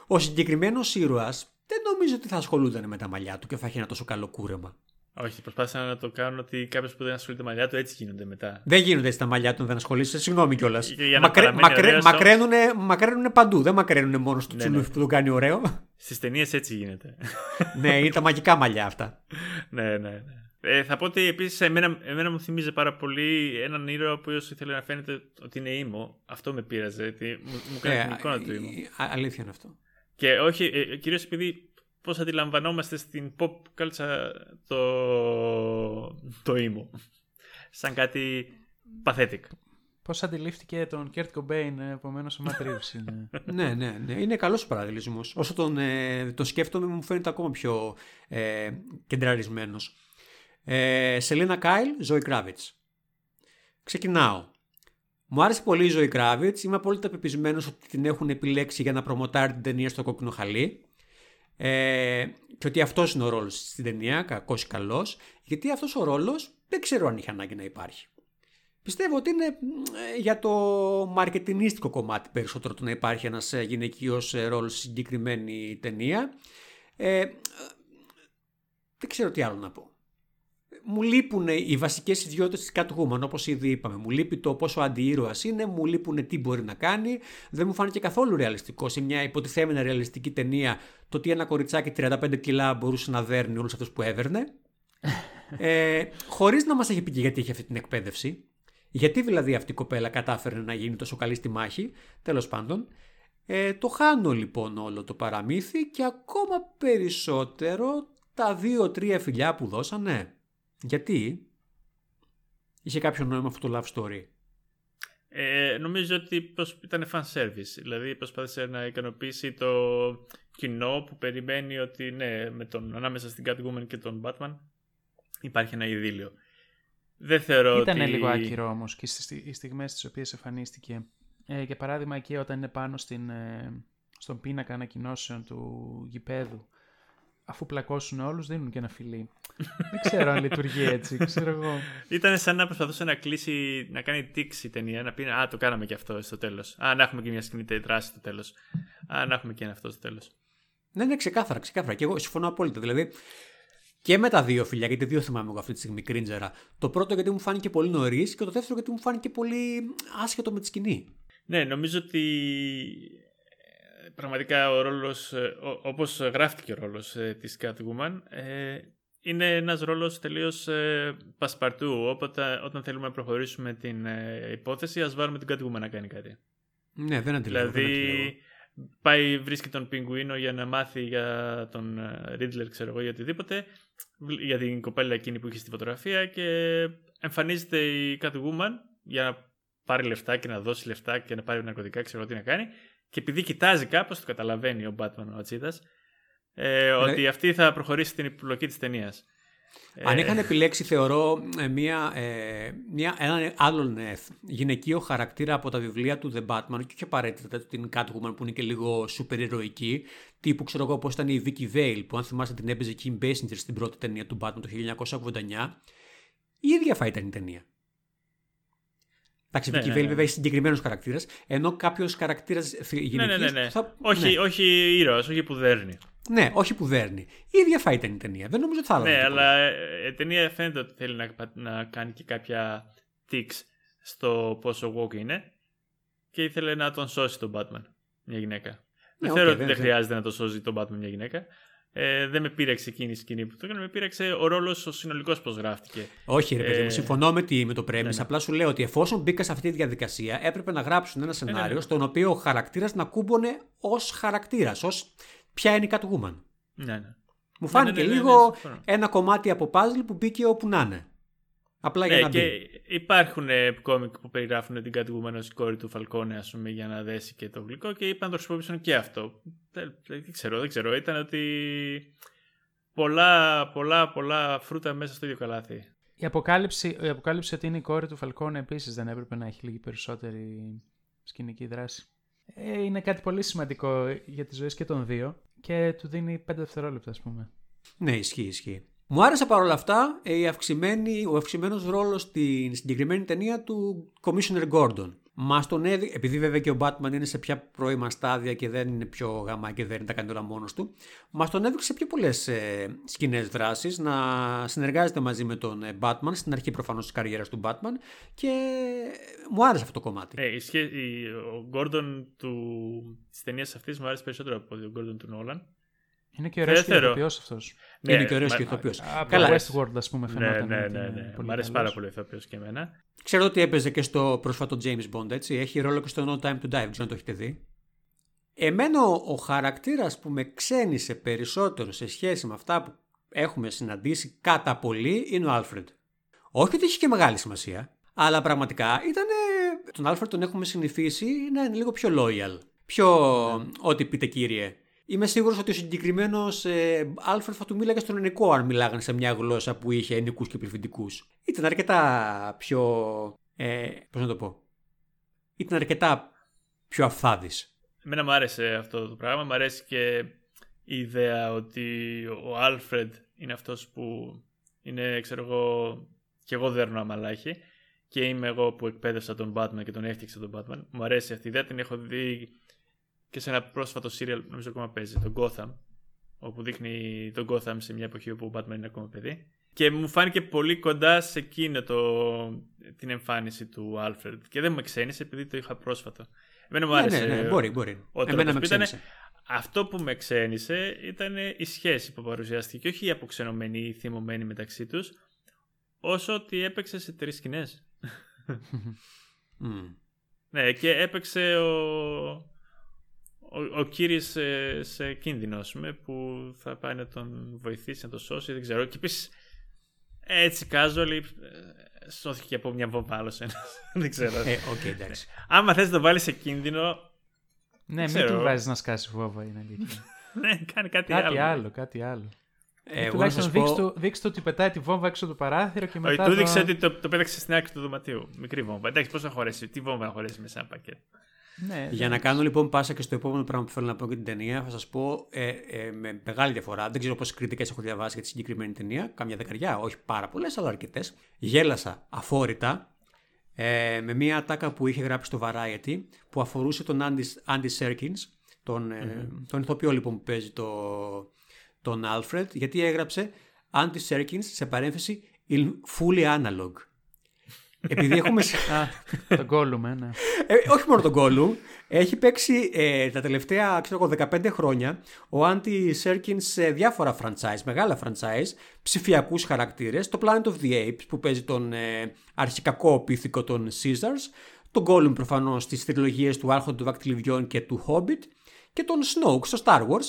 Ο συγκεκριμένος ήρωας δεν νομίζω ότι θα ασχολούνταν με τα μαλλιά του και θα έχει ένα τόσο καλό κούρεμα. Όχι, προσπάθησαν να το κάνουν ότι κάποιος που δεν ασχολείται με μαλλιά του έτσι γίνονται μετά. Δεν γίνονται έτσι τα μαλλιά του, δεν ασχολείσαι. Συγγνώμη κιόλας. Για- για να παραμένει ωραίος, μακραίνουνε, μακραίνουνε παντού. Δεν μακραίνουνε μόνο στο Ναι, τσουλούφι ναι. που τον κάνει ωραίο. Στις ταινίες έτσι γίνεται. ναι, είναι τα μαγικά μαλλιά αυτά. ναι, ναι, ναι. Ε, θα πω ότι επίσης εμένα, εμένα μου θυμίζει πάρα πολύ έναν ήρωα ο οποίος ήθελε να φαίνεται ότι είναι emo. Αυτό με πείραζε. Γιατί μου, μου κάνει Ε, την εικόνα του ε, emo. α- αλήθεια είναι αυτό. Και όχι, ε, κυρίως επειδή πώς αντιλαμβανόμαστε στην pop culture το, το emo. Σαν κάτι pathetic. Πώς αντιλήφθηκε τον Κερτ Κομπέιν, επομένως ο Ματ Ρίβς είναι; ναι, ναι, ναι. Είναι καλός ο παραλληλισμός. Όσο τον, ε, τον σκέφτομαι, μου φαίνεται ακόμα πιο ε, κεντραρισμένος. Ε, Σελίνα Κάιλ, Ζωή Κράβιτ. Ξεκινάω. Μου άρεσε πολύ η Ζωή Κράβιτ. Είμαι απόλυτα πεπεισμένος ότι την έχουν επιλέξει για να προμοτάρει την ταινία στο κόκκινο χαλί. Ε, και ότι αυτός είναι ο ρόλος στην ταινία, κακός ή καλός. Γιατί αυτός ο ρόλος δεν ξέρω αν είχε ανάγκη να υπάρχει. Πιστεύω ότι είναι ε, για το μαρκετινίστικο κομμάτι περισσότερο το να υπάρχει ένας ε, γυναικείος ε, ρόλος στη συγκεκριμένη ταινία. Ε, ε, δεν ξέρω τι άλλο να πω. Μου λείπουν οι βασικές ιδιότητες της Catwoman, όπως ήδη είπαμε. Μου λείπει το πόσο αντιήρωας είναι, μου λείπουν τι μπορεί να κάνει. Δεν μου φάνηκε καθόλου ρεαλιστικό σε μια υποτιθέμενα ρεαλιστική ταινία το ότι ένα κοριτσάκι 35 κιλά μπορούσε να δέρνει όλους αυτούς που έβερνε. ε, χωρίς να μας έχει πει και γιατί έχει αυτή την εκπαίδευση. Γιατί δηλαδή αυτή η κοπέλα κατάφερε να γίνει τόσο καλή στη μάχη, τέλος πάντων. Ε, το χάνω λοιπόν όλο το παραμύθι και ακόμα περισσότερο τα δύο-τρία φιλιά που δώσανε. Γιατί; Είχε κάποιο νόημα αυτό το love story; Ε, νομίζω ότι πως ήταν fan service. Δηλαδή προσπάθησε να ικανοποιήσει το κοινό που περιμένει ότι ναι, με τον, ανάμεσα στην Catwoman και τον Batman υπάρχει ένα ειδήλιο. Δεν θεωρώ Ήταν ότι... λίγο άκυρο όμως και στις στιγμές τι οποίες εμφανίστηκε. Ε, για παράδειγμα, εκεί όταν είναι πάνω στην, ε, στον πίνακα ανακοινώσεων του γηπέδου, αφού πλακώσουν όλους, δίνουν και ένα φιλί. Δεν ξέρω αν λειτουργεί έτσι, ξέρω εγώ. Ήταν σαν να προσπαθούσε να κλείσει, να κάνει τίξη η ταινία, να πει Α, το κάναμε και αυτό στο τέλος. Α, να έχουμε και μια σκηνή δράση στο τέλος. Α, να έχουμε και ένα αυτό στο τέλος. Ναι, ναι, ξεκάθαρα, ξεκάθαρα. Και εγώ συμφωνώ απόλυτα. Δηλαδή, και με τα δύο φιλιά, γιατί δύο θυμάμαι εγώ αυτή τη στιγμή κρίντζερα. Το πρώτο γιατί μου φάνηκε πολύ νωρίς και το δεύτερο γιατί μου φάνηκε πολύ άσχετο με τη σκηνή. Ναι, νομίζω ότι ε, πραγματικά ο ρόλος, ε, ο- όπως γράφτηκε ο ρόλος ε, της Catwoman, ε, είναι ένας ρόλος τελείως ε, πασπαρτού. Όποτε, όταν θέλουμε να προχωρήσουμε την ε, υπόθεση, ας βάλουμε την Catwoman να κάνει κάτι. Ναι, δεν αντιλέγω. δεν αντιλέγω. Δηλαδή, πάει, βρίσκει τον Πιγκουίνο για να μάθει για τον Ρίτλερ, ξέρω εγώ, για οτιδήποτε, βλ- για την κοπέλα εκείνη που είχε στη φωτογραφία και εμφανίζεται η Catwoman για να πάρει λεφτά και να δώσει λεφτά και να πάρει ναρκωτικά, ξέρω εγώ τι να κάνει. Και επειδή κοιτάζει κάπως, το καταλαβαίνει ο Batman, ο Ατσίδας, ε, ότι αυτή θα προχωρήσει την υπολογή της ταινίας. Αν είχαν επιλέξει, θεωρώ, ε, μια, ε, μια, έναν άλλον ε, γυναικείο χαρακτήρα από τα βιβλία του The Batman και όχι απαραίτητα την Catwoman που είναι και λίγο σούπερ ηρωική, τύπου ξέρω εγώ πώς ήταν η Vicky Vale που αν θυμάστε την έπαιζε Kim Basinger στην πρώτη ταινία του Batman το 1989, η ίδια θα ήταν η ταινία. Εντάξει, η Ναι, Vicky ναι, Vale ναι. βέβαια έχει συγκεκριμένο χαρακτήρα, ενώ κάποιος χαρακτήρας γυναικείο. Ναι, ναι, ναι. ναι. Θα... όχι, ναι. όχι ήρωας, όχι που δέρνει. ναι, όχι που δέρνει. Η ίδια θα ήταν η ταινία. Δεν νομίζω ότι θα άλλαζε. Ναι, τίποτα. αλλά ε, η ταινία φαίνεται ότι θέλει να, να κάνει και κάποια tics στο πόσο woke είναι και ήθελε να τον σώσει τον Batman, μια γυναίκα. Ναι, δεν οκ, θεωρώ ότι δεν- δεν δεν- χρειάζεται να τον σώσει τον Batman μια γυναίκα. Ε, δεν με πείραξε εκείνη η σκηνή που το έκανε, με πείραξε ο ρόλος ο συνολικός πώς γράφτηκε. Όχι, ρε παιδί μου, Ε, συμφωνώ με, τη, με το premise. ναι, ναι. Απλά σου λέω ότι εφόσον μπήκαν σε αυτή τη διαδικασία, έπρεπε να γράψουν ένα σενάριο ναι. στον οποίο ο χαρακτήρας να κούμπωνε ως χαρακτήρας, ως ποια είναι η Catwoman. Ναι, ναι. Μου φάνηκε ναι, ναι, ναι, λίγο ναι, συμφωνώ. ένα κομμάτι από puzzle που μπήκε όπου να είναι. Απλά για Ναι, να μπει. και υπάρχουν ε, κόμικ που περιγράφουν την Catwoman ως η κόρη του Φαλκόνε, ας πούμε, για να δέσει και το γλυκό και είπαν να το χρησιμοποιήσουν και αυτό. Δεν, δεν ξέρω, δεν ξέρω. Ήταν ότι πολλά, πολλά, πολλά φρούτα μέσα στο ίδιο καλάθι. Η αποκάλυψη, η αποκάλυψη ότι είναι η κόρη του Φαλκόνε επίσης δεν έπρεπε να έχει λίγη περισσότερη σκηνική δράση. Ε, είναι κάτι πολύ σημαντικό για τις ζωές και των δύο και του δίνει 5 δευτερόλεπτα, ας πούμε. Ναι, ισχύει, ισχύει. Μου άρεσε παρόλα αυτά ε, η αυξημένη, ο αυξημένος ρόλος στην συγκεκριμένη ταινία του Commissioner Gordon. Μας τον έδει, επειδή βέβαια και ο Batman είναι σε πια πρώιμα στάδια και δεν είναι πιο γαμά και δεν τα κάνει όλα μόνος του, μας τον έδειξε σε πιο πολλές ε, σκηνές δράση να συνεργάζεται μαζί με τον ε, Batman στην αρχή προφανώς της καριέρας του Batman και μου άρεσε αυτό το κομμάτι. Ε, η, ο Gordon του... της ταινίας αυτής μου άρεσε περισσότερο από τον Gordon του Nolan. Είναι και ωραίος και ηθοποιός αυτός. Ναι, είναι και ωραίος και ηθοποιός. Καλά. Westworld, ας πούμε, φαινόταν. Ναι, ναι, ναι. ναι. Μου αρέσει πάρα πολύ ο ηθοποιός και εμένα. Ξέρω ότι έπαιζε και στο πρόσφατο James Bond, έτσι. Έχει ρόλο και στο No Time to Die, δεν ξέρω αν το έχετε δει. Εμένα ο, ο χαρακτήρας που με ξένησε περισσότερο σε σχέση με αυτά που έχουμε συναντήσει κατά πολύ είναι ο Άλφρεντ. Όχι ότι έχει και μεγάλη σημασία, αλλά πραγματικά ήταν. Τον Άλφρεντ τον έχουμε συνηθίσει να είναι λίγο πιο loyal. Πιο ναι. ό,τι πείτε κύριε. Είμαι σίγουρος ότι ο συγκεκριμένος ε, Άλφρεντ θα του μίλαγε στον ενικό αν μιλάγαν σε μια γλώσσα που είχε ενικούς και πληθυντικούς. Ήταν αρκετά πιο. Ε, Πώς να το πω. Ήταν αρκετά πιο αυθάδης. Εμένα μου άρεσε αυτό το πράγμα. Μου αρέσει και η ιδέα ότι ο Άλφρεντ είναι αυτός που είναι, ξέρω εγώ, και εγώ δέρνω αμαλάχη και είμαι εγώ που εκπαίδευσα τον Batman και τον έφτιαξα τον Batman. Μου αρέσει αυτή η ιδέα, την έχω δει και σε ένα πρόσφατο serial, νομίζω ακόμα παίζει, το Gotham, όπου δείχνει τον Gotham σε μια εποχή όπου ο Batman είναι ακόμα παιδί. Και μου φάνηκε πολύ κοντά σε εκείνο το, την εμφάνιση του Alfred. Και δεν με ξένησε επειδή το είχα πρόσφατο. Εμένα μου ναι, άρεσε. Ναι, ναι, μπορεί, μπορεί. Εμένα με ξένησε. Αυτό που με ξένησε ήταν η σχέση που παρουσιάστηκε και όχι η αποξενωμένη ή η θυμωμένη μεταξύ τους, όσο ότι έπαιξε σε τρεις σκηνές. mm. ναι, και έπαιξε ο, ο, ο κύριος σε, σε κίνδυνο, πούμε, που θα πάει να τον βοηθήσει, να τον σώσει, δεν ξέρω. Και επίσης έτσι casual σώθηκε από μια βόμβα άλλος ένας. δεν ξέρω. Ε, okay, εντάξει. Άμα θες να το βάλεις σε κίνδυνο. Ναι, μην του βάζεις να σκάσει βόμβα, είναι αλήθεια. ναι, κάνει κάτι, κάτι άλλο. άλλο. Κάτι άλλο. Ε, τουλάχιστον δείξτε πω... το ότι πετάει τη βόμβα έξω από το παράθυρο και μετά. Όχι, του δείξε ότι το, το πέταξε στην άκρη του δωματίου. Μικρή βόμβα. Εντάξει, πώς θα χωρέσει, τι βόμβα να χωρέσει μέσα ένα πακέτο. Ναι, Για να κάνω λοιπόν πάσα και στο επόμενο πράγμα που θέλω να πω για την ταινία, θα σας πω ε, ε, με μεγάλη διαφορά. Δεν ξέρω πόσες κριτικές έχω διαβάσει για τη συγκεκριμένη ταινία. Καμιά δεκαριά, όχι πάρα πολλές, αλλά αρκετές. Γέλασα αφόρητα ε, με μια ατάκα που είχε γράψει στο Variety που αφορούσε τον Andy, Andy Serkins, τον, mm-hmm. τον ηθοποιό λοιπόν που παίζει το, τον Alfred, γιατί έγραψε Andy Serkins σε παρένθεση in fully analog. Επειδή έχουμε. Α, τον Gollum, ε, ναι. Ε, όχι μόνο τον Gollum. Έχει παίξει ε, τα τελευταία ξέρω, 15 χρόνια ο Άντι Σέρκινς σε διάφορα franchise, μεγάλα franchise, ψηφιακούς χαρακτήρες. Το Planet of the Apes που παίζει τον ε, αρχικακό πίθηκο των Caesars. Τον Gollum προφανώς στις τριλογίες του Άρχοντα του Βακτιλιβιών και του Hobbit. Και τον Snoke στο Star Wars.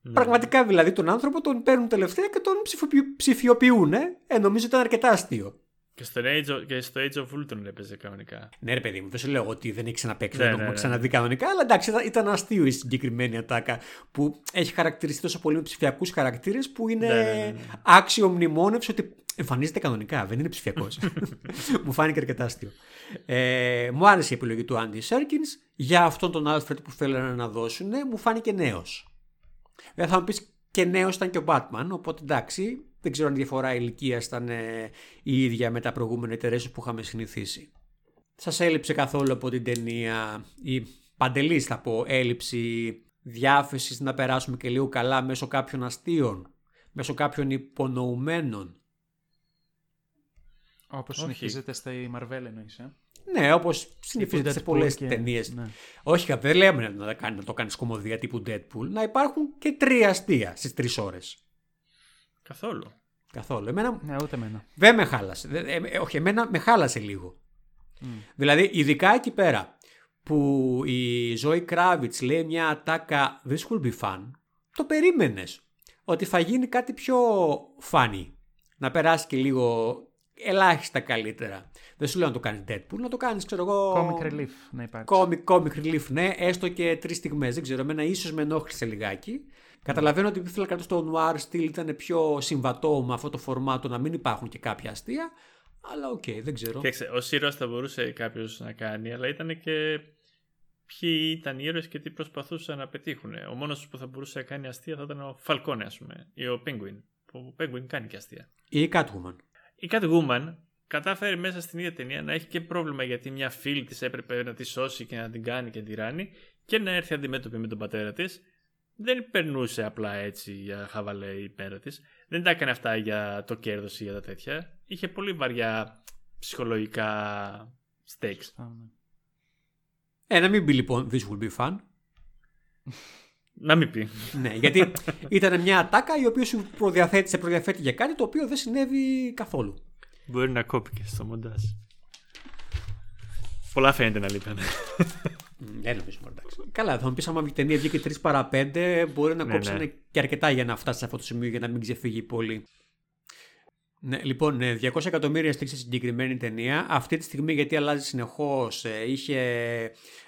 Ναι. Πραγματικά δηλαδή τον άνθρωπο τον παίρνουν τελευταία και τον ψηφιοποιούν. Ε, νομίζω ήταν αρκετά αστείο. Και στο, Age of, και στο Age of Ultron έπαιζε κανονικά. Ναι, ρε παιδί μου, δεν σου λέω ότι δεν έχει ξαναπέξει, ναι, δεν το ναι, έχουμε ναι. ξαναδεί κανονικά, αλλά εντάξει, ήταν, ήταν αστείο η συγκεκριμένη ατάκα που έχει χαρακτηριστεί τόσο πολύ με ψηφιακούς χαρακτήρες που είναι ναι, ναι, ναι, άξιο μνημόνευση ότι εμφανίζεται κανονικά, δεν είναι ψηφιακός. μου φάνηκε αρκετά αστείο. Ε, μου άρεσε η επιλογή του Andy Serkins για αυτόν τον Alfred που θέλανε να δώσουν, μου φάνηκε νέος. Δεν θα μου πεις και νέος ήταν και ο Batman, οπότε εντάξει, δεν ξέρω αν η διαφορά ηλικίας ήταν ε, η ίδια με τα προηγούμενα εταιρείε που είχαμε συνηθίσει. Σας έλειψε καθόλου από την ταινία η παντελής θα πω έλλειψη διάθεσης να περάσουμε και λίγο καλά μέσω κάποιων αστείων, μέσω κάποιων υπονοουμένων; Όπως συνεχίζεται στα Marvel εννοείς, ε; Ναι, όπως συνηθίζεται σε πολλές και... ταινίες. Ναι. Όχι, δεν λέμε να, να το κάνεις κομμωδία τύπου Deadpool, να υπάρχουν και τρία αστεία στις τρεις ώρες. Καθόλου. Καθόλου. Εμένα... Ναι, ούτε εμένα. Δεν με χάλασε. Ε, ε, όχι, εμένα με χάλασε λίγο. Mm. Δηλαδή, ειδικά εκεί πέρα που η Ζωή Κράβιτς λέει μια ατάκα This will be fun, το περίμενες ότι θα γίνει κάτι πιο funny. Να περάσει και λίγο ελάχιστα καλύτερα. Δεν σου λέω να το κάνεις Deadpool, να το κάνεις, ξέρω εγώ. Comic relief να υπάρξει. Comic, comic relief, ναι, έστω και τρεις στιγμές. Δεν ξέρω, εμένα ίσως με ενόχλησε λιγάκι. Καταλαβαίνω ότι ήθελα κάτι στο noir στυλ ήταν πιο συμβατό με αυτό το φορμάτο να μην υπάρχουν και κάποια αστεία. Αλλά οκ, δεν ξέρω. Κοίταξε, o ήρωας θα μπορούσε κάποιος να κάνει, αλλά ήταν και ποιοι ήταν οι ήρωες και τι προσπαθούσαν να πετύχουν. Ο μόνος που θα μπορούσε να κάνει αστεία θα ήταν ο Φαλκόνε, ας πούμε, ή ο Penguin. Ο Penguin κάνει και αστεία. Ή η Catwoman. Η Catwoman κατάφερε μέσα στην ίδια ταινία να έχει και πρόβλημα γιατί μια φίλη της έπρεπε να τη σώσει και να την κάνει και τη ράνει και να έρθει αντιμέτωπη με τον πατέρα της. Δεν περνούσε απλά έτσι για χαβαλέ η πέρα της. Δεν τα έκανε αυτά για το κέρδος ή για τα τέτοια. Είχε πολύ βαριά ψυχολογικά stakes. Α, ναι. Ε, να μην πει λοιπόν This will be fun. Να μην πει. ναι, γιατί ήταν μια ατάκα η οποία σου προδιαθέτει, σε προδιαθέτει για κάτι το οποίο δεν συνέβη καθόλου. Μπορεί να κόπηκε στο μοντάζ. Πολλά φαίνεται να λείπανε. Μ, Δεν νομίζω, μωρέ, εντάξει. Καλά, θα μου πεις άμα η ταινία βγήκε 3 παρα 5, μπορεί να Ναι, κόψανε ναι. και αρκετά για να φτάσει σε αυτό το σημείο για να μην ξεφύγει πολύ. Ναι, λοιπόν, ναι, 200 εκατομμύρια στοίχισε η συγκεκριμένη ταινία. Αυτή τη στιγμή, γιατί αλλάζει συνεχώς, είχε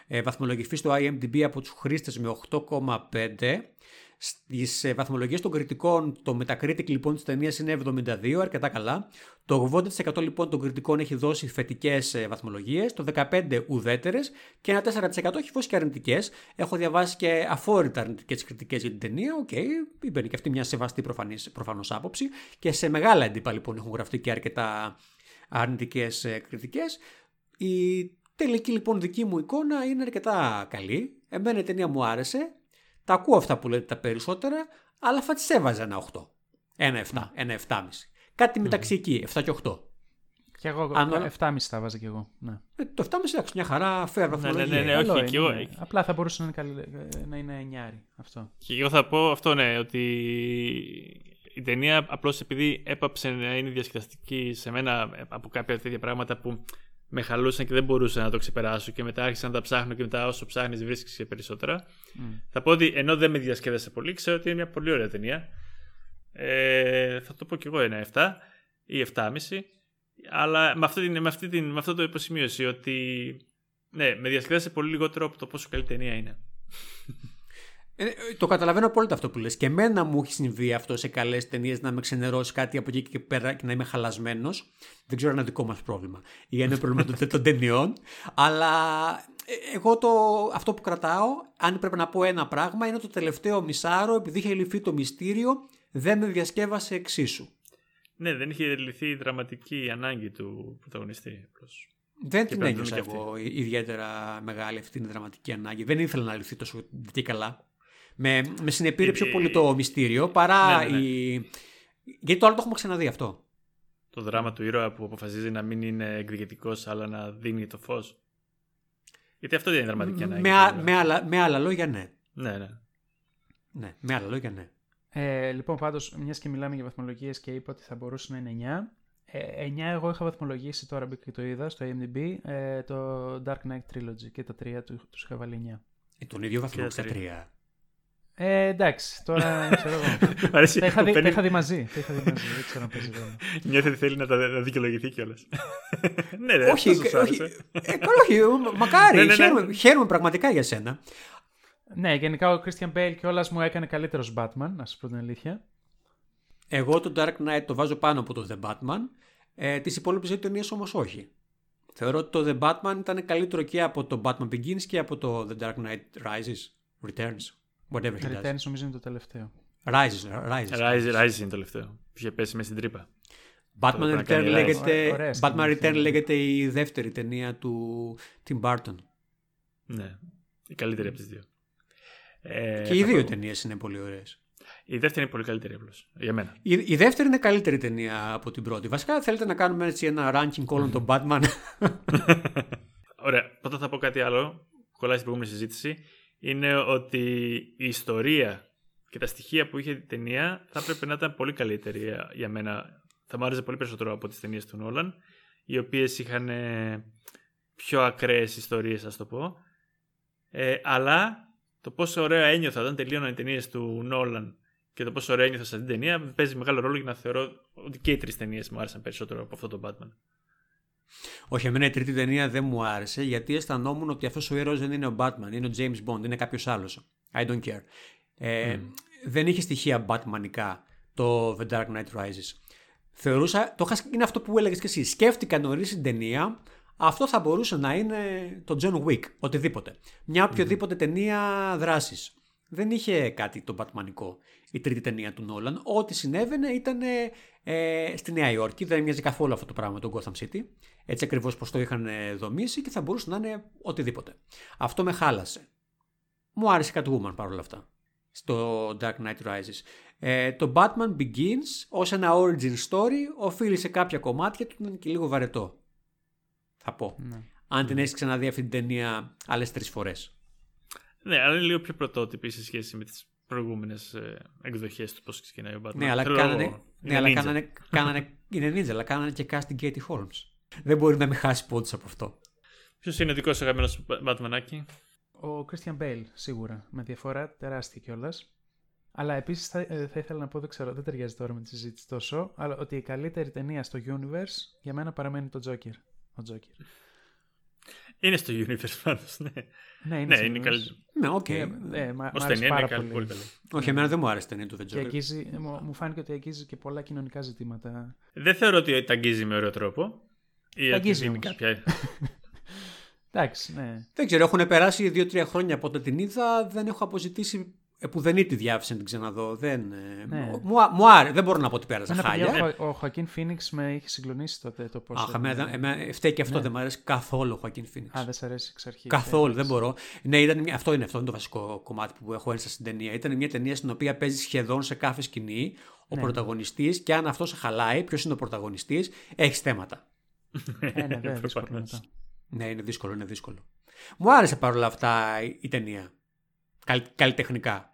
ε, βαθμολογηθεί στο IMDb από τους χρήστες με 8,5. Στις βαθμολογίες των κριτικών, το Metacritic λοιπόν της ταινίας είναι 72, αρκετά καλά. Το 80% λοιπόν των κριτικών έχει δώσει θετικές βαθμολογίες, το 15% ουδέτερες και ένα 4% έχει δώσει και αρνητικές. Έχω διαβάσει και αφόρητα αρνητικές κριτικές για την ταινία. Οκ, okay, υπήρχε και αυτή μια σεβαστή προφανώς άποψη. Και σε μεγάλα έντυπα λοιπόν έχουν γραφτεί και αρκετά αρνητικές κριτικές. Η τελική λοιπόν δική μου εικόνα είναι αρκετά καλή. Εμένα η ταινία μου άρεσε. Τα ακούω αυτά που λέτε τα περισσότερα, αλλά θα τη έβαζα ένα 8. Ένα 7, ένα 7,5. Κάτι μεταξύ εκεί, 7 και 8. Και εγώ Αν- 7,5 θα βάζα κι εγώ. Ναι. Ε, το 7,5 εντάξει, μια χαρά, fair βαθμολογία. ναι, ναι, Καλό όχι, είναι, κι εγώ- ναι. Απλά θα μπορούσε να είναι, καλή, ε, να είναι εννιάρι αυτό. Και εγώ θα πω αυτό ναι, ότι η ταινία απλώς επειδή έπαψε να είναι διασκεδαστική σε μένα από κάποια τέτοια πράγματα που με χαλούσαν και δεν μπορούσα να το ξεπεράσω και μετά άρχισα να τα ψάχνω και μετά όσο ψάχνεις βρίσκεις και περισσότερα. Θα πω ότι ενώ δεν με διασκέδασε πολύ, ξέρω ότι είναι μια πολύ ωραία ταινία. Ε, θα το πω κι εγώ ένα 7 ή 7,5. Αλλά με, αυτή την, με, αυτή την, με αυτό το υποσημείωση ότι ναι, με διασκέδασε πολύ λιγότερο από το πόσο καλή ταινία είναι. Ε, ε, το καταλαβαίνω απόλυτα αυτό που λες. Και εμένα μου έχει συμβεί αυτό σε καλές ταινίες να με ξενερώσει κάτι από εκεί και πέρα και να είμαι χαλασμένος. Δεν ξέρω αν είναι δικό μας πρόβλημα ή αν είναι πρόβλημα των- των ταινιών. Αλλά ε, εγώ το, αυτό που κρατάω, αν πρέπει να πω ένα πράγμα, είναι το τελευταίο μισάρο, επειδή είχε λυθεί το μυστήριο, δεν με διασκεύασε εξίσου. Ναι, δεν είχε λυθεί η δραματική ανάγκη του πρωταγωνιστή. απλώς. Δεν την πρέπει να ένιωσα δούμε και εγώ ιδιαίτερα μεγάλη αυτή την δραματική ανάγκη. Δεν ήθελα να λυθεί τόσο και καλά. Με, με συνεπήρε πιο Ε, πολύ το μυστήριο παρά ναι, ναι, ναι. η. Γιατί το άλλο το έχουμε ξαναδεί αυτό. Το δράμα του ήρωα που αποφασίζει να μην είναι εκδικητικό, αλλά να δίνει το φως. Γιατί αυτό δεν είναι δραματική ανάγκη. Με, του α- ήρωα. με, άλλα, με άλλα λόγια, ναι. Ναι, ναι. ναι. Με άλλα λόγια, ναι. Ε, λοιπόν, πάντως, μιας και μιλάμε για βαθμολογίες και είπα ότι θα μπορούσε να είναι 9. Ε, 9 εγώ είχα βαθμολογήσει τώρα μπήκα και το είδα στο IMDb ε, το Dark Knight Trilogy και τα τρία του τους είχα βάλει 9. Ε, τον ίδιο βαθμό Και στα τρία. Τρία. Ε, εντάξει, τώρα ξέρω εγώ. Μ' αρέσει τα, είχα δει, που τα παίρνει- είχα δει μαζί. Τα είχα δει μαζί. Δεν ξέρω αν παίζει ρόλο. Νιώθει ότι θέλει να τα να δικαιολογηθεί κιόλας. ναι, ρε, όχι, αυτός σου όχι. άρεσε. Ε, καλά, όχι, μα- μακάρι. Ναι, ναι, ναι. Χαίρομαι, χαίρομαι πραγματικά για σένα. Ναι, γενικά ο Christian Bale κιόλα μου έκανε καλύτερος Batman, να σας πω την αλήθεια. Εγώ το Dark Knight το βάζω πάνω από το The Batman. Ε, Τις υπόλοιπες δύο ταινίες όμως όχι. Θεωρώ ότι το The Batman ήταν καλύτερο και από το Batman Begins και από το The Dark Knight Rises. Returns. Whatever he does. Returns νομίζω είναι το τελευταίο. Rises. Rises. Rise, Rise είναι το τελευταίο. Που είχε πέσει μέσα στην τρύπα. Batman πρέπει να Return, κάνει Rise. λέγεται, Ωραία Batman σκηνή, Return ναι. λέγεται η δεύτερη ταινία του Tim Burton. Ναι. Η καλύτερη από τις δύο. Ε, και οι θα δύο πω- ταινίες είναι πολύ ωραίες. Η δεύτερη είναι πολύ καλύτερη απλώς. Για μένα. Η, η δεύτερη είναι καλύτερη ταινία από την πρώτη. Βασικά θέλετε να κάνουμε έτσι ένα ranking όλων των Batman; Ωραία. Πρώτα θα πω κάτι άλλο που κολλάει στην προηγούμενη συζήτηση. Είναι ότι η ιστορία και τα στοιχεία που είχε η ταινία θα έπρεπε να ήταν πολύ καλύτερη για- για μένα. Θα μου άρεσε πολύ περισσότερο από τις ταινίες του Νόλαν, οι οποίες είχαν ε, πιο ακραίες ιστορίες, ας το πω. Ε, αλλά το πόσο ωραία ένιωθα όταν τελείωναν οι ταινίες του Νόλαν και το πόσο ωραία ένιωθα σε αυτήν την ταινία παίζει μεγάλο ρόλο για να θεωρώ ότι και οι τρεις ταινίες μου άρεσαν περισσότερο από αυτό το Batman. Όχι, εμένα η τρίτη ταινία δεν μου άρεσε γιατί αισθανόμουν ότι αυτός ο ήρωας δεν είναι ο Batman, είναι ο James Bond, είναι κάποιος άλλος. I don't care. Ε, δεν είχε στοιχεία Batmanικά το The Dark Knight Rises. Θεωρούσα, το είχα, είναι αυτό που έλεγες και εσύ, σκέφτηκα νωρίς την ταινία, αυτό θα μπορούσε να είναι το John Wick, οτιδήποτε. Μια οποιοδήποτε ταινία δράσης. Δεν είχε κάτι το Batmanικό η τρίτη ταινία του Νόλαν. Ό,τι συνέβαινε ήταν ε, στη Νέα Υόρκη. Δεν μοιάζει καθόλου αυτό το πράγμα με τον Gotham City. Έτσι ακριβώς πώ το είχαν ε, δομήσει και θα μπορούσε να είναι οτιδήποτε. Αυτό με χάλασε. Μου άρεσε η Catwoman παρόλα αυτά. Στο Dark Knight Rises. Ε, το Batman Begins ως ένα origin story οφείλει σε κάποια κομμάτια του ήταν και λίγο βαρετό. Θα πω. Ναι. Αν την έχεις ξαναδεί αυτή την ταινία άλλες τρεις φορές. Ναι, αλλά είναι λίγο πιο πρωτότυπη σε σχέση με τις προηγούμενες εκδοχές του πώς ξεκινάει ο Batman. Ναι, αλλά Θέλω- κάνανε, είναι ναι, αλλά ninja. κάνανε, κάνανε, είναι ninja, αλλά κάνανε και casting Katie Holmes. Δεν μπορεί να μην χάσει πόντους από αυτό. Ποιος είναι ο δικός σου αγαπημένο Batmanάκι; Ο Christian Bale, σίγουρα. Με διαφορά τεράστια κιόλας. Αλλά επίσης θα, ε, θα ήθελα να πω, δεν ξέρω, δεν ταιριάζει τώρα με τη συζήτηση τόσο, αλλά ότι η καλύτερη ταινία στο universe για μένα παραμένει το Joker. Ο Joker. Είναι στο universe πάντως, ναι. Ναι, είναι, Ναι, στο είναι universe. καλύτερο. Ναι, οκ. Ε, ε, μα- Ω μ' άρεσε ταινία είναι πάρα καλή, πολύ. πολύ καλή. Όχι, εμένα δεν μου άρεσε η ταινία του The Και Joker. αγγίζει, ε, μου μου φάνηκε ότι αγγίζει και πολλά κοινωνικά ζητήματα. Δεν θεωρώ ότι τα αγγίζει με ωραίο τρόπο. Ή ότι αγγίζει δίνει όμως. κάποια. Εντάξει, ναι. Δεν ξέρω, έχουν περάσει δύο-τρία χρόνια από όταν την είδα. Δεν έχω αποζητήσει επουδενή τη διάθεση να την ξαναδώ. Δεν, ε, Ναι. μου, α- μου άρεσε. Δεν μπορώ να πω ότι πέρασα Εμένα, χάλια. παιδιά, ο, ο Χωακίν Φίνιξ με είχε συγκλονίσει τότε το πώς. Αχ, εμένα, εμένα, φταίει και αυτό. Δεν μου αρέσει καθόλου ο Χακίν Φίνιξ. Α, δεν σ' αρέσει εξ αρχής. Καθόλου, δεν μπορώ. Ναι, ήταν μια, αυτό, είναι, αυτό είναι το βασικό κομμάτι που έχω ένσταση στην ταινία. Ήταν μια ταινία στην οποία παίζει σχεδόν σε κάθε σκηνή ο Ναι. πρωταγωνιστής και αν αυτός σε χαλάει, ποιος είναι ο πρωταγωνιστής, έχεις θέματα. Ε, ναι, βέβαια, δύσκολο Προφανώς. μετά. Ναι, είναι δύσκολο, είναι δύσκολο. Μου άρεσε παρόλα αυτά η, η ταινία. Καλ, καλλιτεχνικά.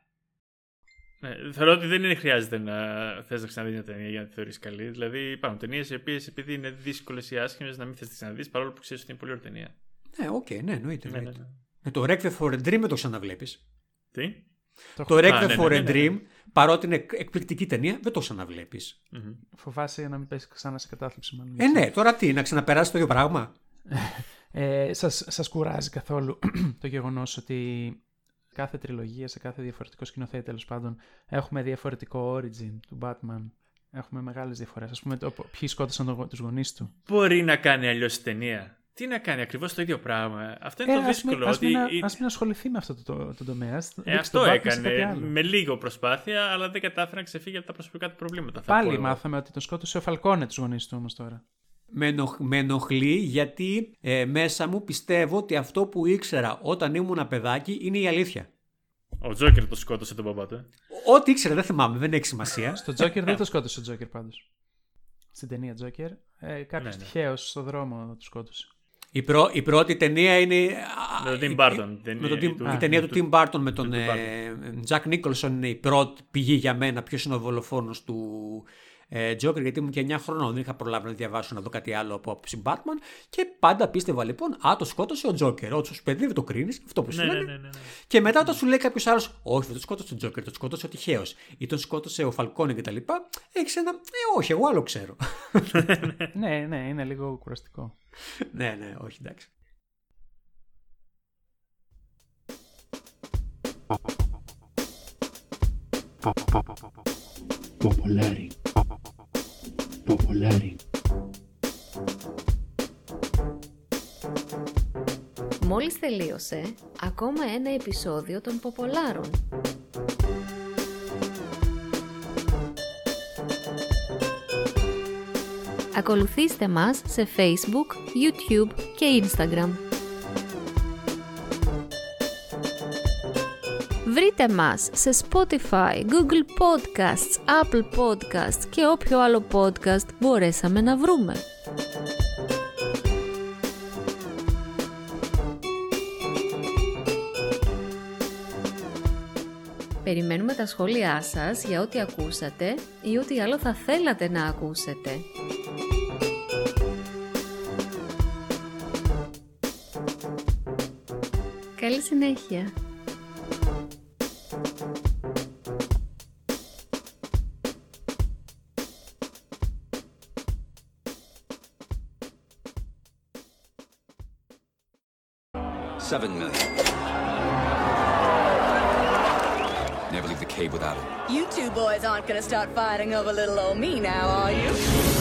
Ναι, θεωρώ ότι δεν είναι, χρειάζεται να θες να ξαναδείς μια ταινία για να τη θεωρείς καλή. Δηλαδή υπάρχουν ταινίες οι οποίες επειδή είναι δύσκολες ή άσχημες να μην θες να τις ξαναδείς παρόλο που ξέρεις ότι είναι πολύ ωραία ταινία. Ναι, οκ, ναι, εννοείται. Ναι, ναι, εννοείται. ναι. Με το Requiem for a Dream δεν το ξαναβλέπεις. Τι; Το Το έχω- Requiem ναι, for ναι, a ναι, ναι. Dream, παρότι είναι εκ- εκπληκτική ταινία, δεν το ξαναβλέπεις. Μμμ. Φοβάσαι να μην πέσει ξανά σε κατάθλιψη, μάλλον. Ε, ναι, τώρα τι, να ξαναπεράσει το ίδιο πράγμα; Ε, σας, σας κουράζει καθόλου το γεγονός ότι κάθε τριλογία, σε κάθε διαφορετικό σκηνοθέτη τέλος πάντων, έχουμε διαφορετικό origin του Batman. Έχουμε μεγάλες διαφορές. Ας πούμε, το, ποιοι σκότωσαν το, τους γονείς του. Μπορεί να κάνει αλλιώς η ταινία. Τι να κάνει, ακριβώς το ίδιο πράγμα. Αυτό είναι το Ε, ας μην, δύσκολο. ας, μην, ότι... ας μην ασχοληθεί με αυτό το, το, το τομέα. ας Ε, δείξει αυτό τον Batman σε κάτι έκανε άλλο. με λίγο προσπάθεια, αλλά δεν κατάφερε να ξεφύγει από τα προσωπικά του προβλήματα. θα πω Πάλι εγώ. μάθαμε ότι τον σκότωσε ο Φαλκόνε τους γονείς του όμως τώρα. Με, ενοχ- με ενοχλεί γιατί ε, μέσα μου πιστεύω ότι αυτό που ήξερα όταν ήμουν παιδάκι είναι η αλήθεια. Ο Τζόκερ το σκότωσε τον μπαμπά του. ε. Ό,τι ήξερα δεν θυμάμαι, δεν έχει σημασία. Στο Joker δεν το σκότωσε ο Joker πάντως. Στην ταινία Joker. Ε, κάποιος Ναι, ναι. τυχαίος στο δρόμο του σκότωσε. Η, πρω- η πρώτη ταινία είναι. Με τον α, Tim η- Burton. η- με τον Tim- του- η ταινία του Tim Burton με τον του ε, Jack Nicholson είναι η πρώτη πηγή για μένα ποιος είναι ο δολοφόνος του ε, Joker γιατί ήμουν και 9 χρονών δεν είχα προλάβει να διαβάσω να δω κάτι άλλο από άποψη Batman και πάντα πίστευα λοιπόν α το σκότωσε ο Joker όσο παιδί δεν το κρίνεις αυτό που Ναι, σημαίνει ναι, ναι, ναι, ναι. και μετά όταν σου λέει κάποιο άλλο, Όχι, δεν το σκότωσε ο Τζόκερ, το σκότωσε ο τυχαίο ή τον σκότωσε ο Φαλκόνι κτλ. Έχει ένα. Ε, όχι, εγώ άλλο ξέρω. ναι, ναι, είναι λίγο κουραστικό. ναι, ναι, όχι, εντάξει. Popolari. Popolari. Μόλις τελείωσε ακόμα ένα επεισόδιο των Ποπολάρων. Ακολουθήστε μας σε Facebook, YouTube και Instagram. Βρείτε μας σε Spotify, Google Podcasts, Apple Podcasts και όποιο άλλο podcast μπορέσαμε να βρούμε. Περιμένουμε τα σχόλιά σας για ό,τι ακούσατε ή ό,τι άλλο θα θέλατε να ακούσετε. Καλή συνέχεια! Seven million. Never leave the cave without it. You two boys aren't gonna start fighting over little old me now, are you?